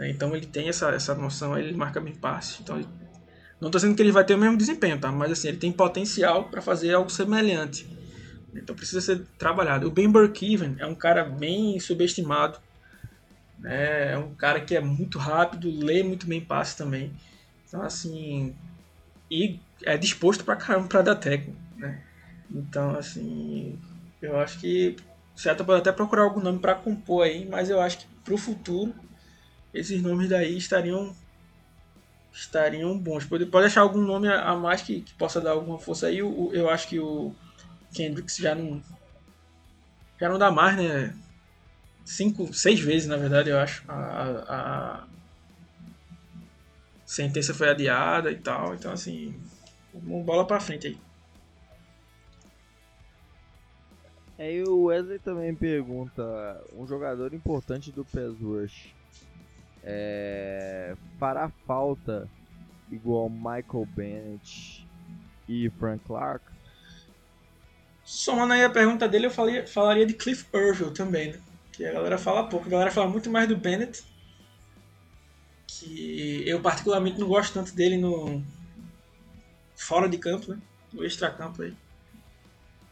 Né? Então ele tem essa, essa noção, ele marca bem passe. Então ele... não estou dizendo que ele vai ter o mesmo desempenho, tá? Mas assim, ele tem potencial para fazer algo semelhante. Então precisa ser trabalhado. O Ben Burkeven é um cara bem subestimado. Né? É um cara que é muito rápido, lê muito bem passe também. Então assim, e é disposto para caramba para dar técnico, né? Então assim, eu acho que o Seattle pode até procurar algum nome para compor aí, mas eu acho que para o futuro esses nomes daí estariam estariam bons. Pode, pode achar algum nome a mais que, que possa dar alguma força aí. Eu, eu acho que o Kendricks já não já não dá mais, né? Cinco, seis vezes, na verdade, eu acho. A, a, a sentença foi adiada e tal. Então, assim, bola para frente aí. Aí o Wesley também pergunta: um jogador importante do PES Rush é, fará falta igual Michael Bennett e Frank Clark? Somando aí a pergunta dele, eu falaria, de Cliff Irville também, né? Que a galera fala pouco. A galera fala muito mais do Bennett. Que eu particularmente não gosto tanto dele no. fora de campo, né? No extra-campo aí.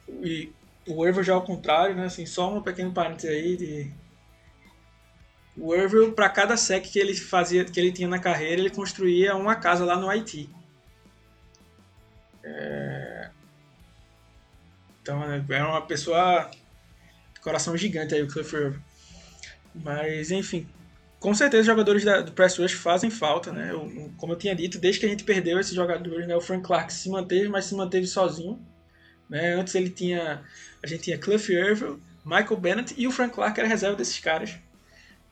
E o Irville já ao contrário, né? Assim, só um pequeno parênteses aí de. O Irville, para cada sec que ele fazia, que ele tinha na carreira, ele construía uma casa lá no Haiti. É... Então, né, era uma pessoa de coração gigante aí, o Cliff Irville. Mas, enfim, com certeza os jogadores da, do Press Rush fazem falta, né? Eu, como eu tinha dito, desde que a gente perdeu esses jogadores, né? O Frank Clark se manteve, mas se manteve sozinho. Né? Antes ele tinha. A gente tinha Cliff Irville, Michael Bennett e o Frank Clark era reserva desses caras.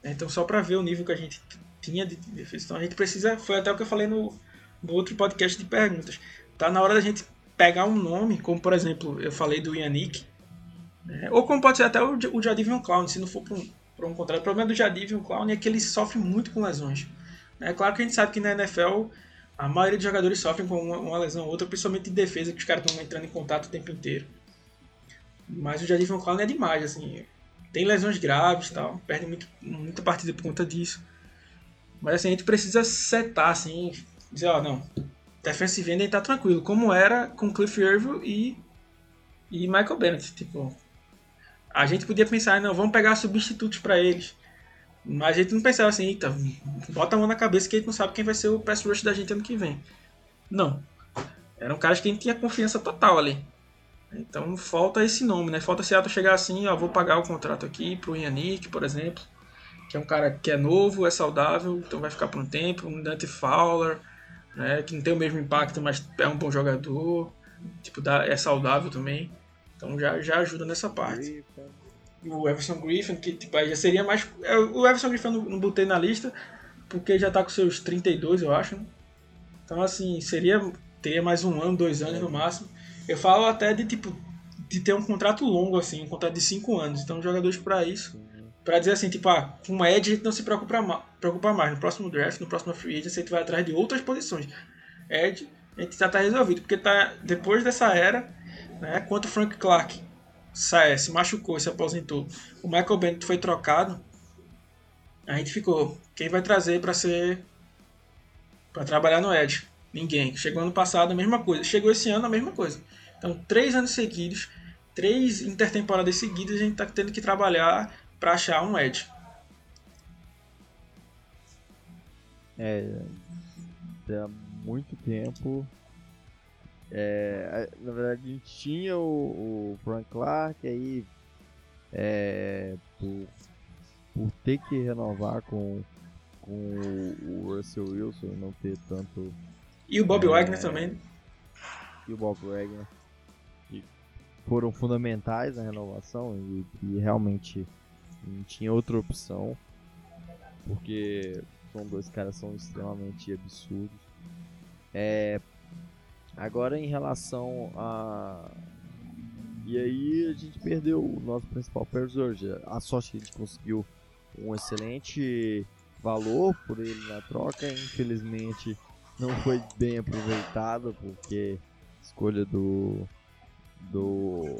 Então só para ver o nível que a gente tinha de defesa. Então a gente precisa. Foi até o que eu falei no, no outro podcast de perguntas. Tá na hora da gente pegar um nome, como por exemplo, eu falei do Yannick. Né? Ou como pode ser até o, o Jadivion Clown, se não for para um, um contrário. O problema do Jadivion Clown é que ele sofre muito com lesões. É claro que a gente sabe que na NFL a maioria dos jogadores sofrem com uma, uma lesão ou outra, principalmente em defesa, que os caras estão entrando em contato o tempo inteiro. Mas o Jadivion Clown é demais, assim. Tem lesões graves tal, perde muito, muita partida por conta disso. Mas assim, a gente precisa setar, assim, dizer, ó, não, defensive end tá tranquilo, como era com Cliff Irville e, e Michael Bennett. Tipo, a gente podia pensar, não, vamos pegar substitutos para eles. Mas a gente não pensava assim, eita, bota a mão na cabeça que a gente não sabe quem vai ser o pass rush da gente ano que vem. Não. eram caras que a gente tinha confiança total ali. Então falta esse nome, né? Falta Seattle chegar assim, ó, vou pagar o contrato aqui pro Yannick, por exemplo, que é um cara que é novo, é saudável, então vai ficar por um tempo, um Dante Fowler, né, que não tem o mesmo impacto, mas é um bom jogador, tipo, dá, é saudável também. Então já, já ajuda nessa parte. O Everson Griffin, que tipo, já seria mais. é, O Everson Griffin eu não, não botei na lista, porque já tá com seus 32, eu acho. né? Então assim, seria. Teria mais um ano, dois anos no máximo. Eu falo até de tipo. De ter um contrato longo, assim, um contrato de cinco anos. Então jogadores para isso. Pra dizer assim, tipo, ah, com o Edge a gente não se preocupa, preocupa mais. No próximo draft, no próximo free agent, a gente vai atrás de outras posições. Edge, a gente já tá resolvido. Porque tá, depois dessa era, né, quanto Frank Clark sai, se machucou, se aposentou, o Michael Bennett foi trocado, a gente ficou, quem vai trazer para ser para trabalhar no Edge? Ninguém. Chegou ano passado a mesma coisa, chegou esse ano a mesma coisa. Então, três anos seguidos, três intertemporadas seguidas, a gente tá tendo que trabalhar para achar um Edge. É, há muito tempo. É, na verdade, a gente tinha o, o Frank Clark, aí é, por, por ter que renovar com, com o, Russell Wilson e não ter tanto. E o Bob É. Wagner também. e o Bob Wagner, foram fundamentais na renovação e, e realmente não tinha outra opção, porque são dois caras são extremamente absurdos. É, agora em relação a e aí a gente perdeu o nosso principal personagem. A sorte que a gente conseguiu um excelente valor por ele na troca, infelizmente não foi bem aproveitado porque a escolha do do,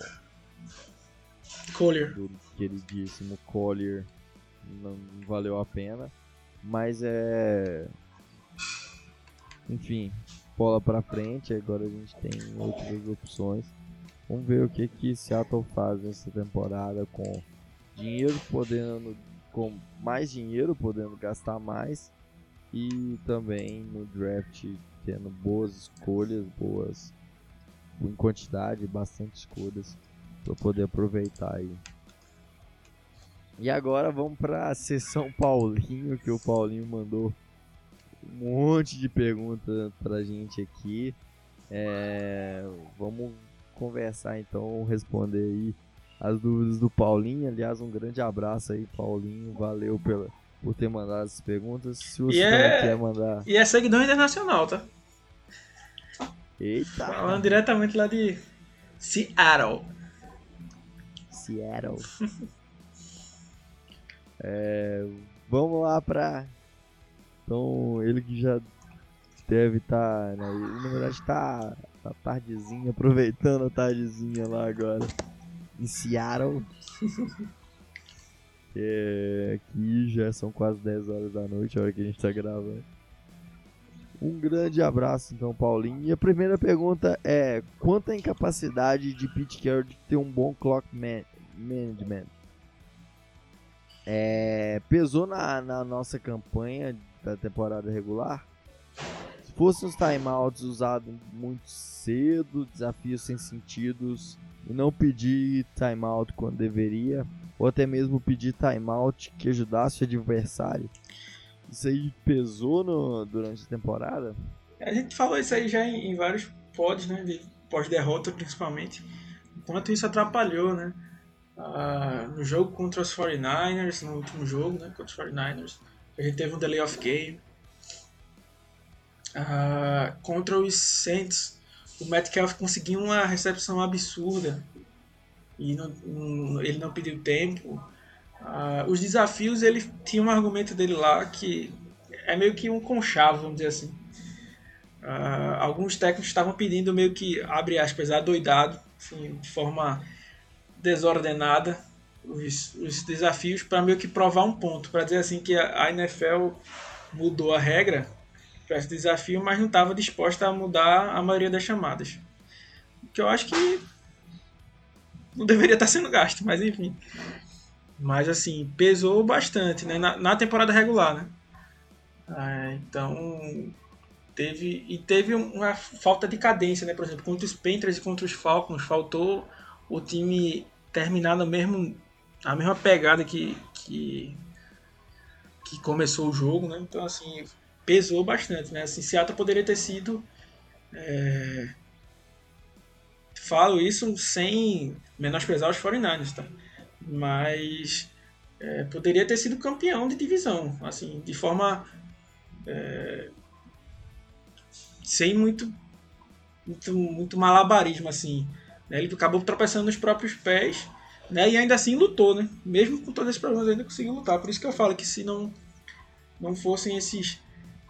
Collier. do queridíssimo Collier não valeu a pena, mas é enfim, bola pra frente, agora a gente tem outras opções. Vamos ver o que que Seattle faz nessa temporada com dinheiro podendo com mais dinheiro podendo gastar mais e também no draft tendo boas escolhas, boas em quantidade, bastante escolhas para poder aproveitar aí. E agora vamos para a sessão Paulinho, que o Paulinho mandou um monte de perguntas pra gente aqui. É, vamos conversar então, responder aí as dúvidas do Paulinho. Aliás, um grande abraço aí, Paulinho. Valeu pela, por ter mandado as perguntas. Se você é- quer mandar. E é seguidor internacional, tá? Eita! Falando diretamente lá de Seattle. Seattle. É, vamos lá pra. Então, ele que já deve estar. né, ele, na verdade, tá, tá tardezinha, aproveitando a tardezinha lá agora. Em Seattle. É, aqui já são quase 10 horas da noite, a hora que a gente tá gravando. Um grande abraço, então, Paulinho. E a primeira pergunta é: quanto a incapacidade de Pete Carroll de ter um bom clock man- management é, pesou na, na nossa campanha da temporada regular? Se fossem os timeouts usados muito cedo, desafios sem sentidos, e não pedir timeout quando deveria, ou até mesmo pedir timeout que ajudasse o adversário, isso aí pesou no- durante a temporada? A gente falou isso aí já em, em vários pods, né? De pós-derrota, principalmente. Quanto isso atrapalhou, né? Ah, no jogo contra os 49ers, no último jogo, né? Contra os 49ers, a gente teve um delay of game. Ah, contra os Saints, o Metcalf conseguiu uma recepção absurda e não- não- ele não pediu tempo. Ah, os desafios, ele tinha um argumento dele lá que é meio que um conchavo, vamos dizer assim. Ah, alguns técnicos estavam pedindo meio que, abre aspas, adoidado, assim, de forma desordenada, os, os desafios para meio que provar um ponto, para dizer assim que a, a NFL mudou a regra para esse desafio, mas não estava disposta a mudar a maioria das chamadas. Que eu acho que não deveria estar sendo gasto, mas enfim. Mas assim, pesou bastante né? na, na temporada regular, né? Ah, então, teve e teve uma falta de cadência, né? Por exemplo, contra os Panthers e contra os Falcons, faltou o time terminar no mesmo a mesma pegada que, que que começou o jogo, né? Então assim pesou bastante, né? Assim, Seattle poderia ter sido é... falo isso sem menosprezar os 49ers, tá? Mas é, poderia ter sido campeão de divisão, assim, de forma é, sem muito, muito, muito malabarismo, assim. Né? Ele acabou tropeçando nos próprios pés, né? E ainda assim lutou, né? Mesmo com todos esses problemas, ainda conseguiu lutar. Por isso que eu falo que se não, não fossem esses,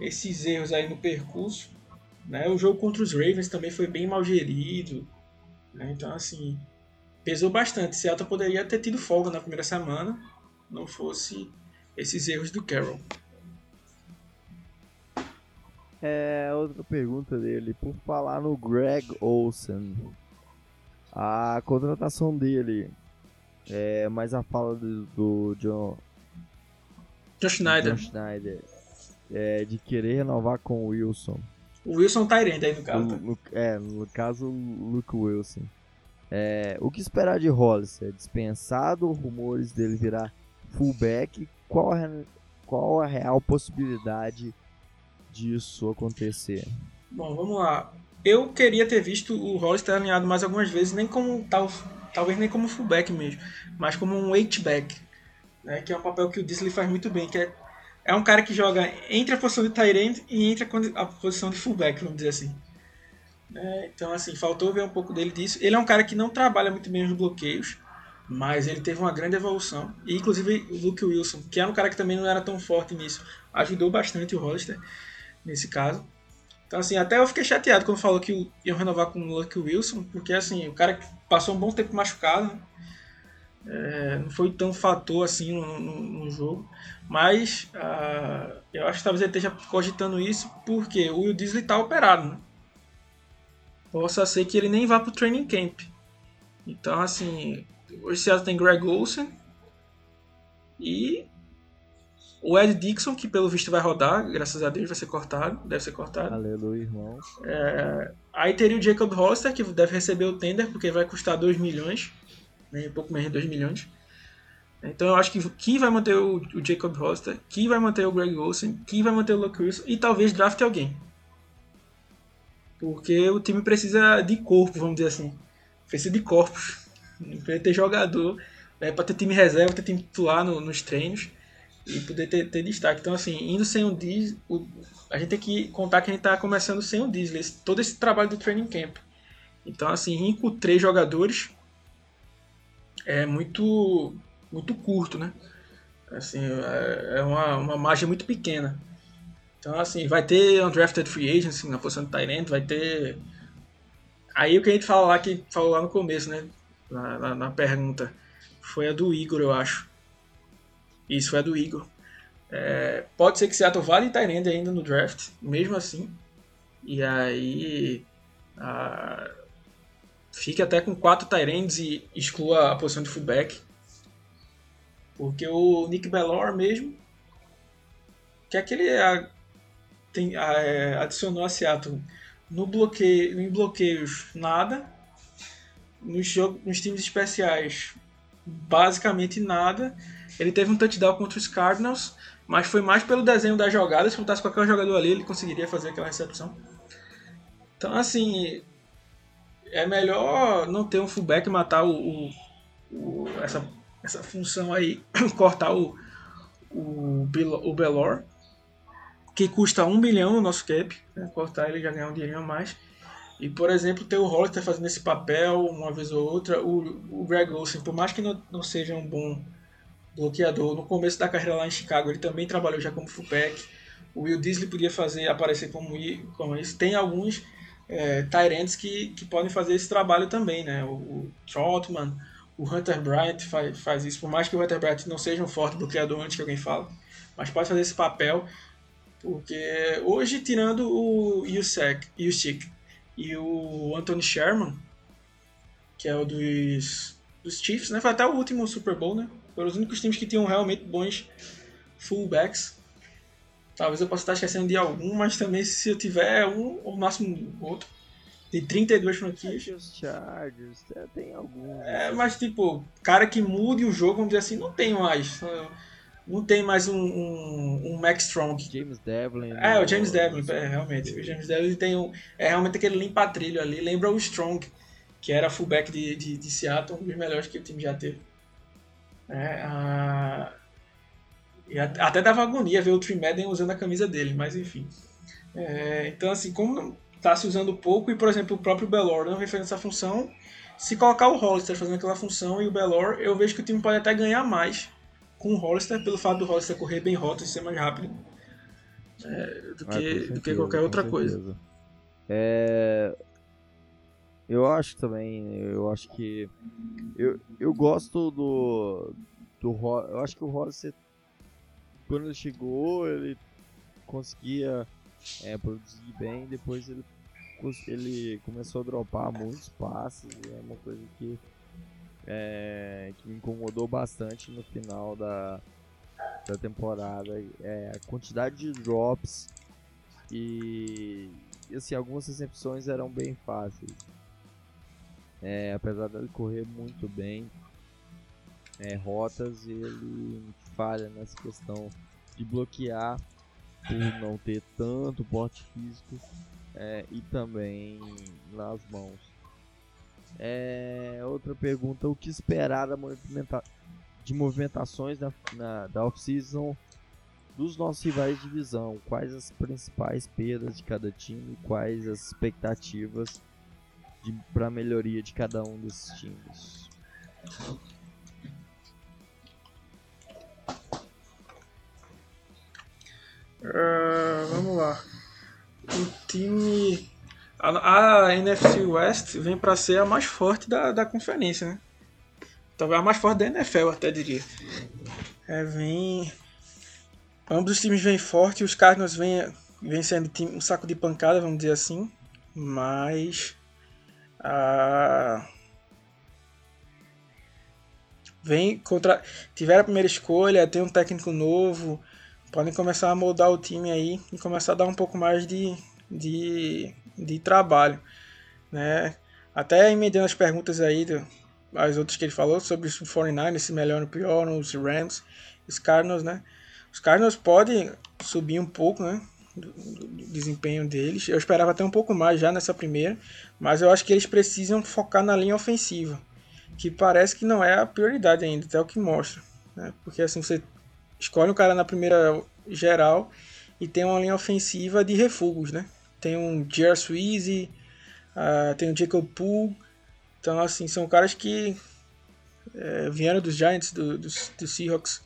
esses erros aí no percurso, né? O jogo contra os Ravens também foi bem mal gerido, né? Então, assim, pesou bastante. Seattle poderia ter tido folga na primeira semana, não fosse esses erros do Carroll. É, outra pergunta dele, por falar no Greg Olsen, a contratação dele, é, mais a fala do, do John, John Schneider. John Schneider é, de querer renovar com o Wilson. O Wilson tá irendo aí no caso. No, no, é, no caso, o Luke Wilson. É, o que esperar de Hollister? Dispensado, rumores dele virar fullback, qual a, qual a real possibilidade disso acontecer? Bom, vamos lá. Eu queria ter visto o Hollister alinhado mais algumas vezes, nem como tal, talvez nem como fullback mesmo, mas como um H-back, né, que é um papel que o Disley faz muito bem, que é, é um cara que joga entre a posição de tight end e entre a, a posição de fullback, vamos dizer assim. É, então, assim, faltou ver um pouco dele disso. Ele é um cara que não trabalha muito bem os bloqueios, mas ele teve uma grande evolução. E, inclusive, o Luke Wilson, que era um cara que também não era tão forte nisso, ajudou bastante o Hollister nesse caso. Então, assim, até eu fiquei chateado quando falou que iam renovar com o Luke Wilson, porque, assim, o cara passou um bom tempo machucado, né? é, não foi tão fator assim no, no, no jogo. Mas uh, eu acho que talvez ele esteja cogitando isso porque o Will Disley está operado, né? Possa ser que ele nem vá para o training camp. Então, assim, Hoje Seattle tem Greg Olsen e o Ed Dixon, que pelo visto vai rodar, graças a Deus vai ser cortado, deve ser cortado. Aleluia, irmão. É, aí teria o Jacob Hollister, que deve receber o tender, porque vai custar 2 milhões, né, um pouco menos de 2 milhões. Então eu acho que quem vai manter o, o Jacob Hollister, quem vai manter o Greg Olsen, quem vai manter o Wilson e talvez draft alguém. Porque o time precisa de corpo, vamos dizer assim. Precisa de corpos. Pra ter jogador, né, para ter time reserva, ter time titular no, nos treinos e poder ter, ter, destaque. Então, assim, indo sem o Diesel, a gente tem que contar que a gente está começando sem o esse, todo esse trabalho do training camp. Então, assim, com três jogadores é muito, muito curto, né? Assim, é, é uma, uma margem muito pequena. Então, assim, vai ter undrafted free agency na posição de Tyrant, vai ter. Aí o que a gente fala lá, que falou lá no começo, né? na, na, na, pergunta. Foi a do Igor, eu acho. Isso, foi a do Igor. É, pode ser que Seattle vá de Tyrande ainda no draft, mesmo assim. E aí. A, fique até com quatro Tyrands e exclua a posição de fullback. Porque o Nick Bellor mesmo. Que é aquele. A, tem, a, é, adicionou a Seattle no bloqueio, em bloqueios nada nos, jogos, nos times especiais, basicamente nada. Ele teve um touchdown contra os Cardinals, mas foi mais pelo desenho das jogadas. Se botasse qualquer jogador ali, ele conseguiria fazer aquela recepção. Então, assim, é melhor não ter um fullback matar o, o essa, essa função aí, cortar o, o, o Belor, que custa um bilhão no nosso cap. Né? Cortar ele já ganhar um dinheiro a mais. E, por exemplo, ter o Hollister fazendo esse papel uma vez ou outra, o, o Greg Olsen, por mais que não, não seja um bom bloqueador, no começo da carreira lá em Chicago ele também trabalhou já como fullback. O Will Disley podia fazer aparecer como, como isso. Tem alguns é, Tyrants que, que podem fazer esse trabalho também, né? O, o Trotman, o Hunter Bryant faz, faz isso, por mais que o Hunter Bryant não seja um forte bloqueador antes que alguém fale, mas pode fazer esse papel, porque hoje, tirando o Yusek, Yusik e o Anthony Sherman, que é o dos, dos Chiefs, né? Foi até o último Super Bowl, né? Foram os únicos times que tinham realmente bons fullbacks. Talvez eu possa estar esquecendo de algum, mas também se eu tiver um, ou no máximo outro. De 32 franquias. Os Chargers, é, tem algum. É, mas tipo, cara que mude o jogo, vamos dizer assim, não tem mais. Não tem mais um, um, um Max Strong. James Devlin. É, o James Devlin, é, realmente. O James Devlin tem um. É realmente aquele limpa-trilho ali. Lembra o Strong, que era fullback de, de, de Seattle, um dos melhores que o time já teve. É, a... E até dava agonia ver o Trey Madden usando a camisa dele, mas enfim. É, então, assim, como está se usando pouco, e por exemplo, o próprio Belor não vem fazendo essa função, se colocar o Hollister fazendo aquela função e o Belor, eu vejo que o time pode até ganhar mais com o Hollister, pelo fato do Hollister correr bem rotas e ser mais rápido é, do, que, ah, certeza, do que qualquer outra coisa. É, eu acho também, eu acho que. Eu, eu gosto do. do eu acho que o Hollister quando ele chegou, ele conseguia é, produzir bem, depois ele, ele começou a dropar muitos passes, é uma coisa que, é, que me incomodou bastante no final da, da temporada. É, a quantidade de drops e, assim, algumas recepções eram bem fáceis. É, apesar dele correr muito bem, é, rotas, ele falha nessa questão de bloquear por não ter tanto porte físico é, e também nas mãos. É, outra pergunta: o que esperar da movimenta de movimentações na, na, da off-season dos nossos rivais de divisão? Quais as principais perdas de cada time? Quais as expectativas para melhoria de cada um desses times? Uh, vamos lá. O time. A, NFC West vem para ser a mais forte da, da conferência, né? Talvez a mais forte da NFL, até diria. É, vem. Ambos os times vêm forte, os Cardinals vêm, vêm sendo um saco de pancada, vamos dizer assim. Mas. A. Vem contra. Tiveram a primeira escolha, tem um técnico novo podem começar a moldar o time aí e começar a dar um pouco mais de, de, de trabalho, né? Até emendando as perguntas aí, do, as outras que ele falou sobre os 49 se melhor ou pior, os Rams, os Cardinals, né? Os Cardinals podem subir um pouco, né? Do, do, desempenho deles. Eu esperava até um pouco mais já nessa primeira, mas eu acho que eles precisam focar na linha ofensiva, que parece que não é a prioridade ainda, até o que mostra. Né? Porque assim, você escolhe um cara na primeira geral e tem uma linha ofensiva de refugos, né? Tem um J.R. Sweezy, uh, tem o Jacob Poole. Então, assim, são caras que é, vieram dos Giants, do, dos, dos Seahawks,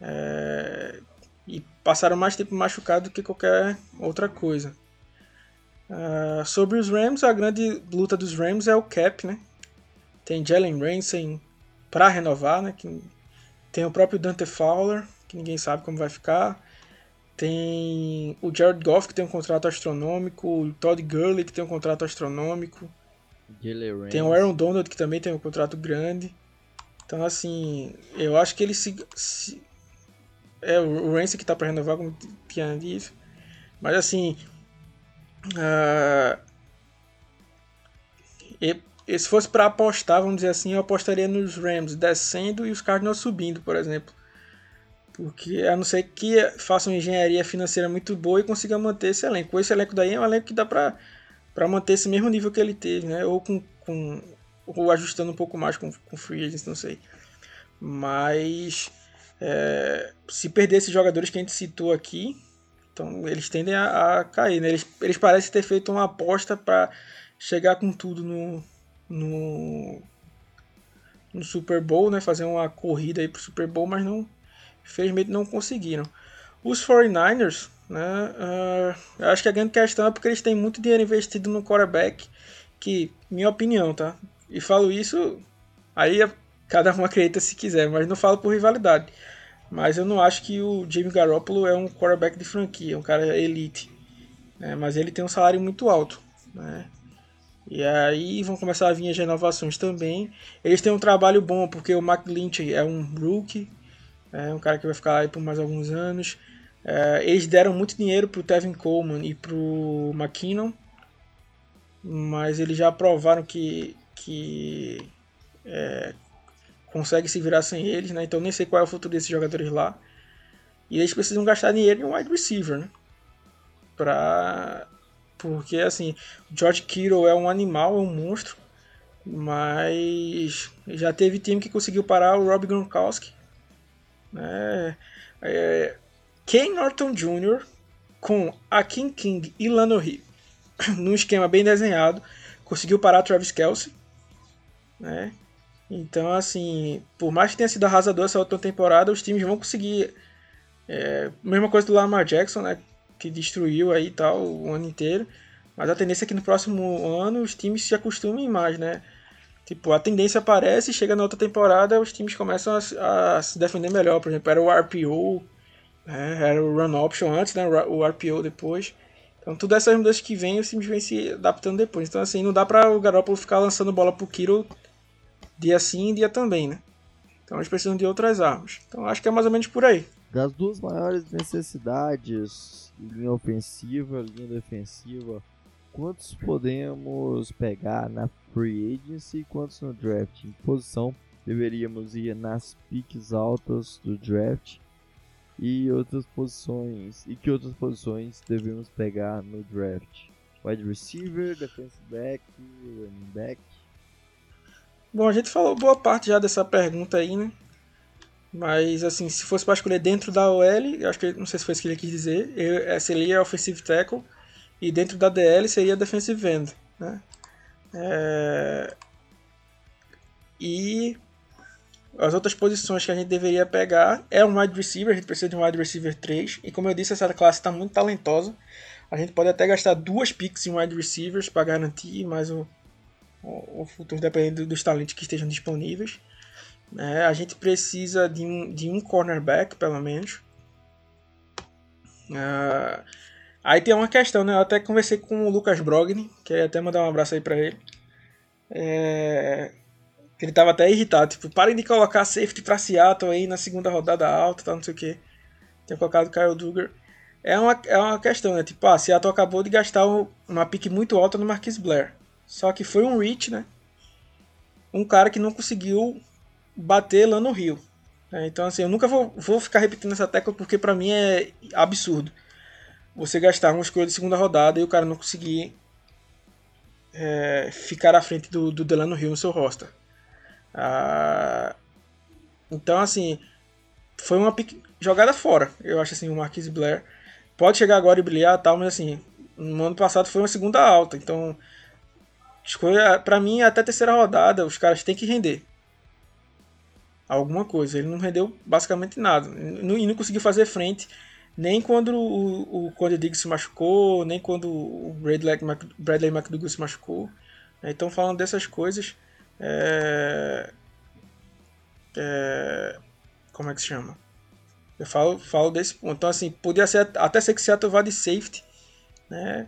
é, e passaram mais tempo machucado do que qualquer outra coisa. Uh, sobre os Rams, a grande luta dos Rams é o cap, né? Tem Jalen Ramsey para renovar, né? Que tem o próprio Dante Fowler, que ninguém sabe como vai ficar. Tem o Jared Goff, que tem um contrato astronômico. O Todd Gurley, que tem um contrato astronômico. Tem o Aaron Donald, que também tem um contrato grande. Então, assim, eu acho que ele se. se é o Ramsey que tá para renovar, como tinha dito. Mas, assim. Uh, e, e se fosse para apostar, vamos dizer assim, eu apostaria nos Rams descendo e os Cardinals subindo, por exemplo. Porque a não ser que faça uma engenharia financeira muito boa e consiga manter esse elenco. Esse elenco daí é um elenco que dá para manter esse mesmo nível que ele teve, né? Ou com, com ou ajustando um pouco mais com, com free agents, não sei. Mas é, se perder esses jogadores que a gente citou aqui, então eles tendem a, a cair, né? Eles, eles parecem ter feito uma aposta para chegar com tudo no, no, no Super Bowl, né? Fazer uma corrida aí pro Super Bowl, mas não, infelizmente não conseguiram. Os 49ers, né? Uh, acho que a grande questão é porque eles têm muito dinheiro investido no quarterback, que, minha opinião, tá? E falo isso, aí cada um acredita se quiser, mas não falo por rivalidade. Mas eu não acho que o Jimmy Garoppolo é um quarterback de franquia, um cara elite. Né? Mas ele tem um salário muito alto, né? E aí vão começar a vir as renovações também. Eles têm um trabalho bom, porque o McLinch é um rookie, é um cara que vai ficar aí por mais alguns anos. É, eles deram muito dinheiro pro Tevin Coleman e pro McKinnon, mas eles já provaram que, que é, consegue se virar sem eles, né? Então nem sei qual é o futuro desses jogadores lá. E eles precisam gastar dinheiro em um wide receiver, né? Pra... Porque assim, George Kittle é um animal, é um monstro, mas já teve time que conseguiu parar o Rob Gronkowski. Né? É, Ken Norton Jr. com Akin King e Lano Rio, num esquema bem desenhado, conseguiu parar Travis Kelsey. Né? Então, assim, por mais que tenha sido arrasador essa outra temporada, os times vão conseguir. É, mesma coisa do Lamar Jackson, né? Que destruiu aí tal o ano inteiro. Mas a tendência é que no próximo ano os times se acostumem mais, né? Tipo, a tendência aparece, chega na outra temporada, os times começam a, a se defender melhor. Por exemplo, era o RPO, né? era o Run Option antes, né? O RPO depois. Então, tudo essas mudanças que vem, os times vêm se adaptando depois. Então, assim, não dá para o Garoppolo ficar lançando bola pro Kiro dia sim dia também, né? Então, eles precisam de outras armas. Então, acho que é mais ou menos por aí. Das duas maiores necessidades, linha ofensiva, linha defensiva, quantos podemos pegar na free agency e quantos no draft? Em posição deveríamos ir nas piques altas do draft e outras posições e que outras posições devemos pegar no draft? Wide receiver, defensive back, running back. Bom, a gente falou boa parte já dessa pergunta aí, né? Mas assim, se fosse para escolher dentro da OL, eu acho que não sei se foi isso que ele quis dizer, eu, seria offensive tackle e dentro da DL seria defensive end, né? É... E as outras posições que a gente deveria pegar é um wide receiver, a gente precisa de um wide receiver 3. E como eu disse, essa classe está muito talentosa. A gente pode até gastar duas picks em wide receivers para garantir mais o, o, o, futuro, dependendo dos talentos que estejam disponíveis. É, a gente precisa de um, de um cornerback, pelo menos. Uh, Aí tem uma questão, né? Eu até conversei com o Lucas Brogni, queria até mandar um abraço aí pra ele. É... Ele tava até irritado, tipo, parem de colocar safety pra Seattle aí na segunda rodada alta, tá, não sei o que. Tem colocado Kyle Duggar. É uma, é uma questão, né? Tipo, ah, Seattle acabou de gastar uma pique muito alta no Marquis Blair. Só que foi um reach, né? Um cara que não conseguiu bater lá no Rio. É, então, assim, eu nunca vou, vou ficar repetindo essa tecla porque para mim é absurdo você gastar uma escolha de segunda rodada e o cara não conseguir é, ficar à frente do, do Delano Hill no seu roster. Ah, então, assim, foi uma jogada fora, eu acho assim, o Marquis Blair. Pode chegar agora e brilhar tal, mas assim, no ano passado foi uma segunda alta, então escolha para mim até terceira rodada os caras têm que render alguma coisa. Ele não rendeu basicamente nada e não conseguiu fazer frente nem quando o, o Cody Diggs se machucou, nem quando o Bradley, Mac, Bradley McDougall se machucou. Então, falando dessas coisas, é, é, como é que se chama? Eu falo, falo desse ponto. Então, assim, podia ser até ser que Seattle vá de safety, né?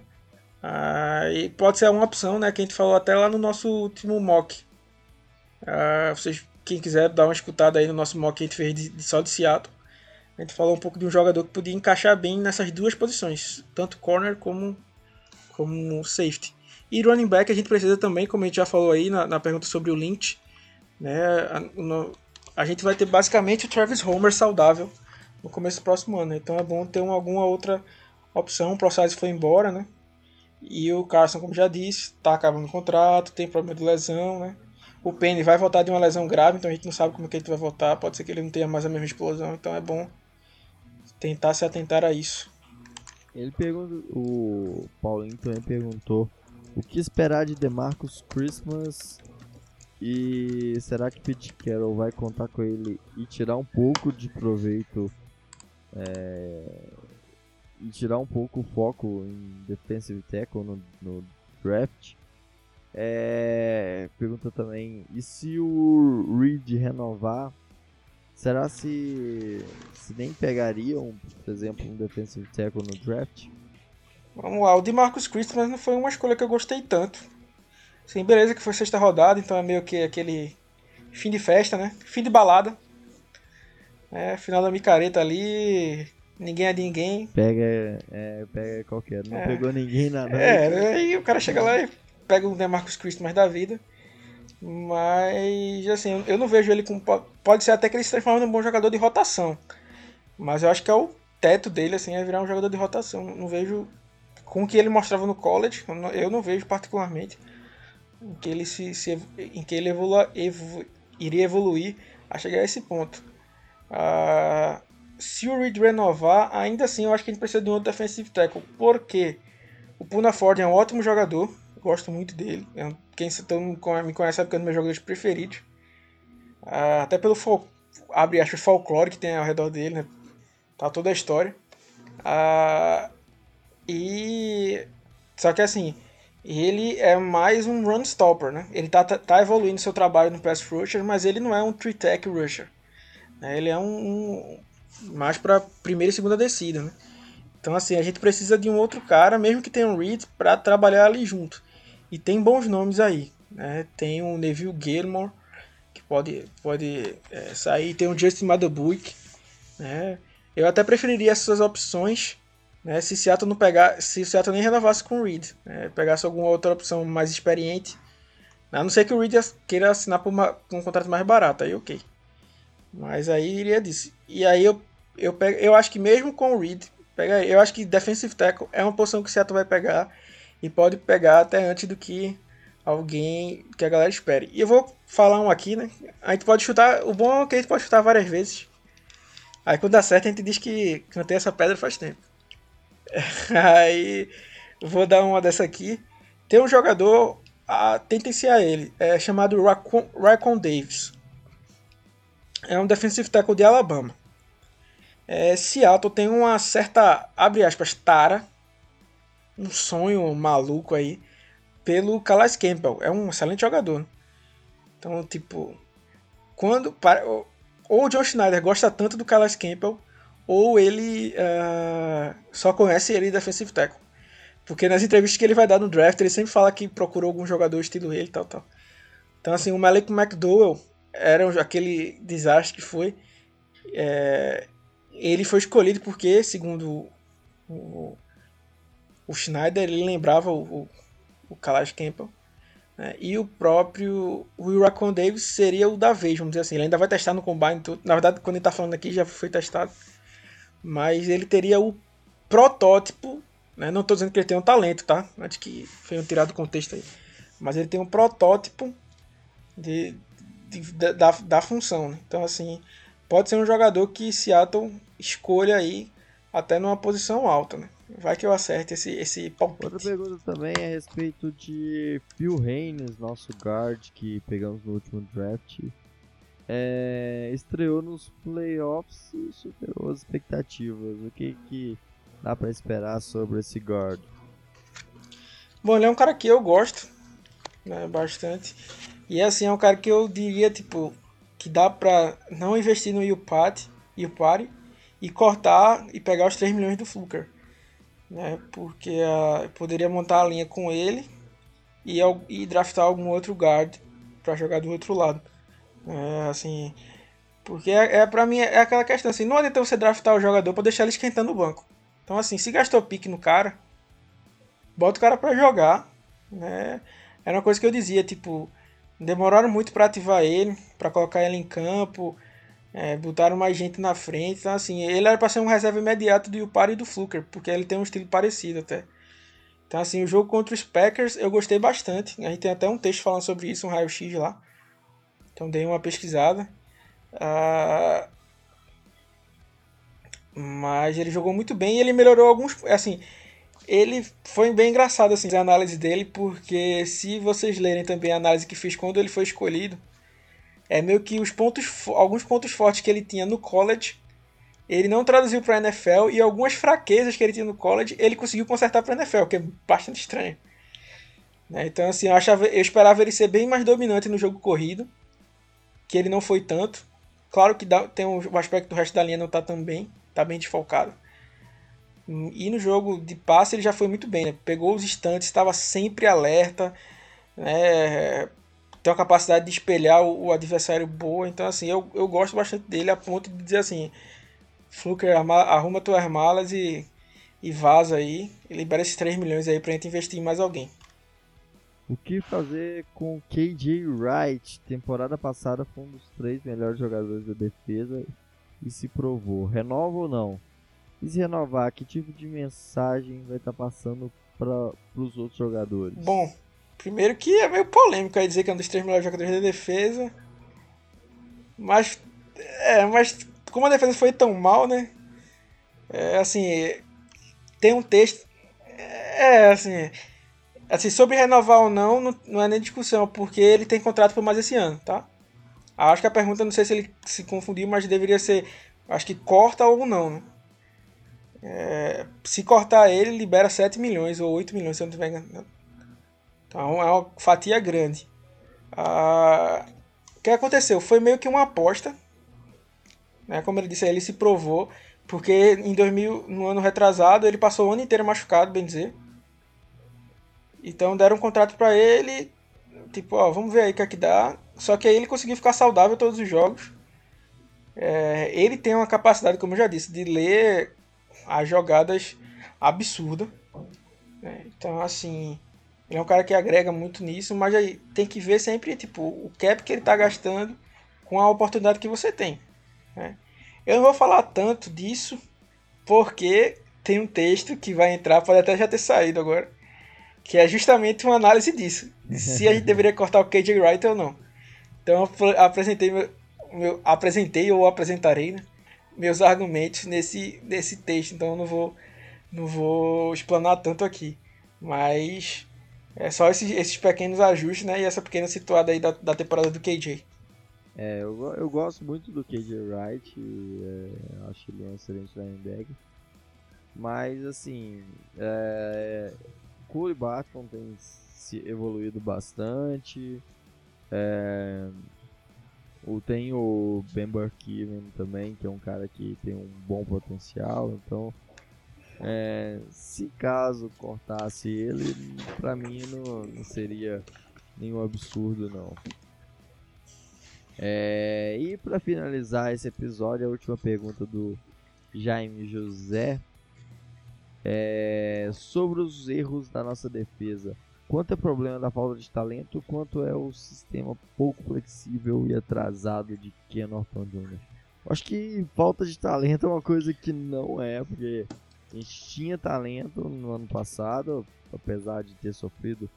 Ah, e pode ser uma opção, né? Que a gente falou até lá no nosso último mock. Ah, vocês, quem quiser dar uma escutada aí no nosso mock que a gente fez de, de só de Seattle. A gente falou um pouco de um jogador que podia encaixar bem nessas duas posições, tanto corner como, como safety. E running back a gente precisa também, como a gente já falou aí na, na pergunta sobre o Lynch, né, a, no, a, gente vai ter basicamente o Travis Homer saudável no começo do próximo ano. Então é bom ter uma, alguma outra opção. O Process foi embora, né? E o Carson, como já disse, está acabando o contrato, tem problema de lesão, né? O Penny vai voltar de uma lesão grave, então a gente não sabe como é que ele vai voltar. Pode ser que ele não tenha mais a mesma explosão, então é bom tentar se atentar a isso. Ele perguntou, o Paulinho também perguntou o que esperar de DeMarcus Christmas e será que Pete Carroll vai contar com ele e tirar um pouco de proveito é, e tirar um pouco o foco em defensive tackle no, no draft? É, pergunta também, e se o Reed renovar, Será se, se nem pegariam, por exemplo, um defensive tackle no draft? Vamos lá, o de Marcus Christmas não foi uma escolha que eu gostei tanto. Sim, beleza que foi sexta rodada, então é meio que aquele fim de festa, né? Fim de balada. É, final da micareta ali, ninguém é de ninguém. Pega, é, pega qualquer. Não É. pegou ninguém na noite. É, aí o cara chega lá e pega um Demarcus Christmas da vida. Mas, assim, eu não vejo ele com. Pode ser até que ele se transforme num bom jogador de rotação. Mas eu acho que é o teto dele, assim, é virar um jogador de rotação. Não vejo. Com o que ele mostrava no college, eu não, vejo particularmente em que ele, se, se- em que ele evolu, evo- iria evoluir a chegar a esse ponto. Ah, se o Reed renovar, ainda assim eu acho que a gente precisa de um outro defensive tackle. Por quê? O Puna Ford é um ótimo jogador, gosto muito dele. Quem todo me conhece sabe que é um dos meus jogadores preferidos. Ah, até pelo fol- abre aspas, folclore que tem ao redor dele, né? Tá toda a história. Ah, e. Só que assim, ele é mais um run stopper, né? Ele tá, tá, tá evoluindo seu trabalho no pass rusher, mas ele não é um three tech rusher. né? Ele é um, um mais para primeira e segunda descida, né? Então assim, a gente precisa de um outro cara, mesmo que tenha um Reed, para trabalhar ali junto. E tem bons nomes aí, né? Tem o Neville Gilmore, que pode, pode é, sair, tem o Justin Madabuik, né? Eu até preferiria essas opções, né? Se Seattle não pegar, se o Seattle nem renovasse com o Reed, né? pegasse alguma outra opção mais experiente, a não ser que o Reed queira assinar por, uma, por um contrato mais barato, aí ok. Mas aí iria disso. E aí eu, eu, pego, eu acho que mesmo com o Reed, pega, eu acho que defensive tackle é uma posição que o Seattle vai pegar e pode pegar até antes do que alguém que a galera espere. E eu vou falar um aqui, né? A gente pode chutar, o bom é que a gente pode chutar várias vezes. Aí quando dá certo a gente diz que, tem essa pedra faz tempo. Aí vou dar uma dessa aqui. Tem um jogador, tentem-se a ele, é chamado Racon Davis. É um defensive tackle de Alabama. É, Seattle tem uma certa, abre aspas, tara, um sonho maluco aí, pelo Calais Campbell. É um excelente jogador. Então, tipo, quando. para- Ou o John Schneider gosta tanto do Calais Campbell, ou ele ah, só conhece ele de defensive tackle. Porque nas entrevistas que ele vai dar no draft, ele sempre fala que procurou algum jogador estilo ele e tal, tal. Então, assim, o Malik McDowell era aquele desastre que foi. É, ele foi escolhido porque, segundo o, o Schneider, ele lembrava o, o, o Calais Campbell. né? E o próprio Will Raccoon Davis seria o da vez, vamos dizer assim. Ele ainda vai testar no Combine. tudo. Na verdade, quando ele está falando aqui, já foi testado. Mas ele teria o protótipo. Né? Não estou dizendo que ele tem um talento, tá? Antes que foi tirado do contexto aí. Mas ele tem um protótipo de, de- da, da, da função. né? Então, assim, pode ser um jogador que Seattle escolha aí até numa posição alta. Né? Vai que eu acerte esse, esse Outra palpite. pergunta também é a respeito de Phil Haynes, nosso guard que pegamos no último draft. É, estreou nos playoffs e superou as expectativas. O que, que dá pra esperar sobre esse guard? Bom, ele é um cara que eu gosto, né, bastante. E assim, é um cara que eu diria, tipo, que dá pra não investir no Yupati, Yupari e cortar e pegar os 3 milhões do Fluker. Né, porque eu poderia montar a linha com ele e, e draftar algum outro guard pra jogar do outro lado. É, assim, porque é, é para mim é aquela questão assim, não adianta você draftar o jogador pra deixar ele esquentando o banco. Então assim, se gastou pique no cara, bota o cara pra jogar, né? Era uma coisa que eu dizia, tipo, demoraram muito pra ativar ele, pra colocar ele em campo, é, botaram mais gente na frente, então assim, ele era pra ser um reserva imediato do Yupari e do Fluker, porque ele tem um estilo parecido até. Então assim, o jogo contra os Packers eu gostei bastante, a gente tem até um texto falando sobre isso, um raio-x lá. Então dei uma pesquisada. Ah, mas ele jogou muito bem e ele melhorou alguns. Assim, ele foi bem engraçado assim, a análise dele, porque se vocês lerem também a análise que fiz quando ele foi escolhido, é meio que os pontos, alguns pontos fortes que ele tinha no college, ele não traduziu para NFL e algumas fraquezas que ele tinha no college, ele conseguiu consertar para NFL, que é bastante estranho. Né? Então, assim, eu, achava, eu esperava ele ser bem mais dominante no jogo corrido, que ele não foi tanto. Claro que dá- tem um, o aspecto do resto da linha não tá tão bem, tá bem desfalcado. E no jogo de passe ele já foi muito bem, né? Pegou os instantes, estava sempre alerta, né? Tem uma capacidade de espelhar o, o adversário boa. Então, assim, eu, eu gosto bastante dele a ponto de dizer assim: Fluker, arruma tuas malas e, e vaza aí. E libera esses 3 milhões aí pra gente investir em mais alguém. O que fazer com KJ Wright? Temporada passada foi um dos três melhores jogadores da defesa e se provou. Renova ou não? E se renovar, que tipo de mensagem vai estar tá passando para os outros jogadores? Bom, primeiro que é meio polêmico aí dizer que é um dos três melhores jogadores da defesa. Mas, é, mas como a defesa foi tão mal, né? É, assim, tem um texto. É, assim Assim, sobre renovar ou não, não, não é nem discussão, porque ele tem contrato por mais esse ano, tá? Acho que a pergunta, não sei se ele se confundiu, mas deveria ser, acho que corta ou não, né? É, se cortar ele, libera 7 milhões ou 8 milhões, se eu não estiver enganado. Então é uma fatia grande. Ah, o que aconteceu? Foi meio que uma aposta. Né? Como ele disse, ele se provou. Porque em 2000, no ano retrasado, ele passou o ano inteiro machucado, bem dizer. Então deram um contrato para ele, tipo, ó, vamos ver aí o que é que dá. Só que aí ele conseguiu ficar saudável todos os jogos. É, ele tem uma capacidade, como eu já disse, de ler as jogadas absurda. Né? Então, assim, ele é um cara que agrega muito nisso, mas aí tem que ver sempre tipo, o cap que ele está gastando com a oportunidade que você tem. Né? Eu não vou falar tanto disso, porque tem um texto que vai entrar, pode até já ter saído agora, que é justamente uma análise disso. Se a gente deveria cortar o KJ Wright ou não. Então eu apresentei, meu, meu, apresentei ou apresentarei né, meus argumentos nesse, nesse texto, então eu não vou, não vou explanar tanto aqui. Mas é só esses, esses pequenos ajustes né, e essa pequena situada aí da, da temporada do KJ. É, eu, eu gosto muito do KJ Wright, é, acho ele um excelente linebacker. Mas assim, é, Cole Barton tem se evoluído bastante. É, o, tem o Ben Burkeven também, que é um cara que tem um bom potencial. Então, é, se caso cortasse ele, pra mim não, não seria nenhum absurdo não. É, e para finalizar esse episódio, a última pergunta do Jaime José é, sobre os erros da nossa defesa. Quanto é problema da falta de talento, quanto é o sistema pouco flexível e atrasado de Ken Norton Jr. Acho que falta de talento é uma coisa que não é, porque a gente tinha talento no ano passado, apesar de ter sofrido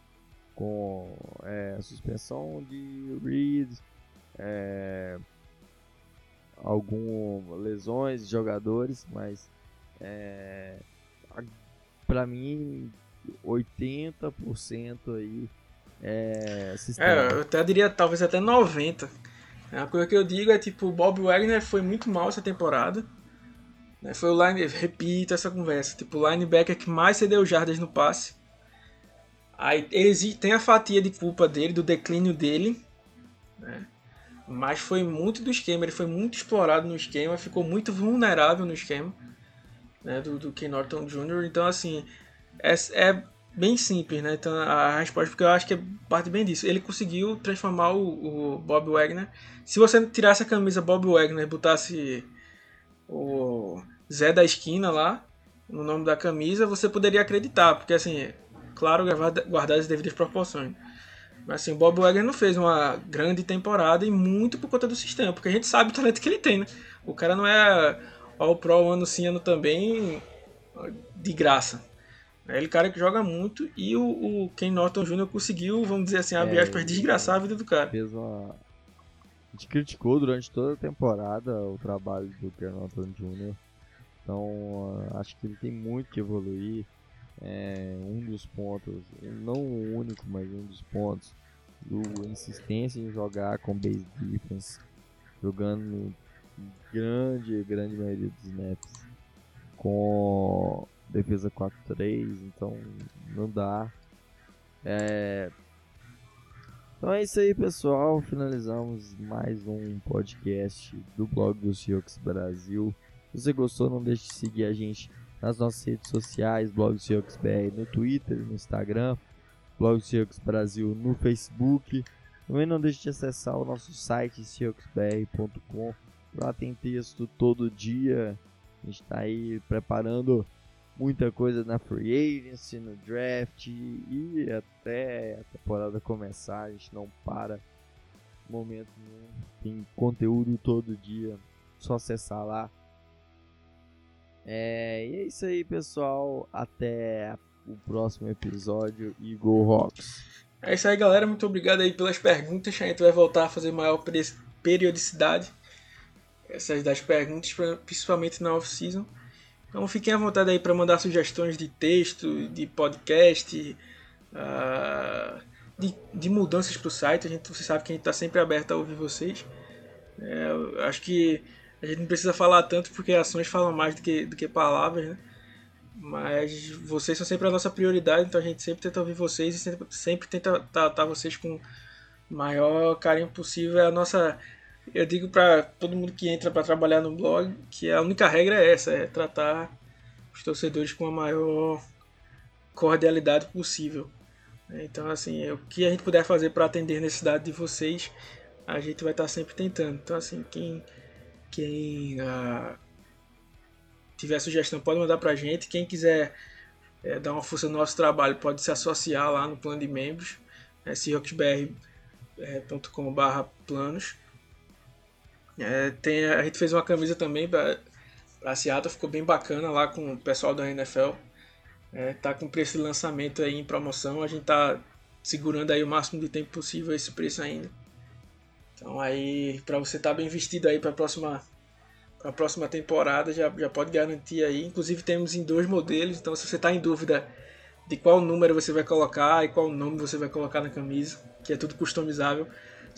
com é, suspensão de Reed, é, algumas lesões de jogadores, mas é, para mim 80% aí é. É, eu até diria talvez até 90. A coisa que eu digo é tipo, o Bob Wagner foi muito mal essa temporada. Né? Foi o line, repito essa conversa, tipo, o linebacker que mais cedeu jardas no passe. Aí tem a fatia de culpa dele, do declínio dele, né? Mas foi muito do esquema, ele foi muito explorado no esquema, ficou muito vulnerável no esquema né, do, do Ken Norton Jr. Então, assim, é, é bem simples, né? Então, a resposta, porque eu acho que é parte bem disso. Ele conseguiu transformar o, o Bob Wagner. Se você tirasse a camisa Bob Wagner e botasse o Zé da esquina lá, no nome da camisa, você poderia acreditar, porque assim, claro, guardar as devidas proporções. Mas assim, o Bob Wagner não fez uma grande temporada e muito por conta do sistema, porque a gente sabe o talento que ele tem, né? O cara não é All Pro ano sim, ano também, de graça. É ele cara que joga muito e o, o Ken Norton Jr. conseguiu, vamos dizer assim, abrir é, aspas, desgraçar a vida do cara. Fez uma... Gente criticou durante toda a temporada o trabalho do Ken Norton Jr. Então acho que ele tem muito que evoluir. É um dos pontos, não o único, mas um dos pontos, do insistência em jogar com base defense, jogando grande, grande maioria dos snaps com defesa 4-3, então não dá. É... Então é isso aí, pessoal. Finalizamos mais um podcast do blog do Seahawks Brasil. Se você gostou, não deixe de seguir a gente nas nossas redes sociais, blog Seahawks BR no Twitter, no Instagram, blog Seahawks Brasil no Facebook. Também não deixe de acessar o nosso site seahawksbr.com Lá tem texto todo dia gente tá aí preparando muita coisa na free agency, no draft e até a temporada começar, a gente não para momento nenhum. Tem conteúdo todo dia, só acessar lá. É, e é isso aí, pessoal. Até o próximo episódio e Go Rocks! É isso aí, galera. Muito obrigado aí pelas perguntas. A gente vai voltar a fazer maior periodicidade. Essas das perguntas, principalmente na off-season. Então fiquem à vontade aí para mandar sugestões de texto, de podcast, uh, de, de, mudanças para o site. A gente, você sabe que a gente está sempre aberto a ouvir vocês. É, acho que a gente não precisa falar tanto porque ações falam mais do que, do que palavras, né? Mas vocês são sempre a nossa prioridade, então a gente sempre tenta ouvir vocês e sempre, sempre tenta tratar vocês com o maior carinho possível. É a nossa. Eu digo para todo mundo que entra para trabalhar no blog que a única regra é essa: é tratar os torcedores com a maior cordialidade possível. Então, assim, o que a gente puder fazer para atender a necessidade de vocês, a gente vai estar sempre tentando. Então, assim, quem quem uh, tiver sugestão pode mandar para a gente. Quem quiser é, dar uma força no nosso trabalho pode se associar lá no plano de membros, é, é, planos. É, tem, a gente fez uma camisa também para a Seattle, ficou bem bacana lá com o pessoal da NFL. É, tá com preço de lançamento aí em promoção, a gente tá segurando aí o máximo de tempo possível esse preço ainda. Então aí, para você estar tá bem vestido aí para a próxima, pra próxima temporada, já, já pode garantir aí. Inclusive temos em dois modelos, então se você está em dúvida de qual número você vai colocar e qual nome você vai colocar na camisa, que é tudo customizável,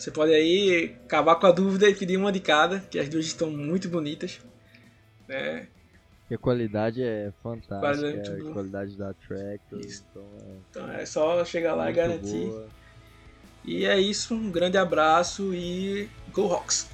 você pode aí acabar com a dúvida e pedir uma de cada, que as duas estão muito bonitas. Né? E a qualidade é fantástica, qualidade, a qualidade da track. Então é, então é só chegar lá e garantir. Boa. E é isso, um grande abraço e Go Hawks!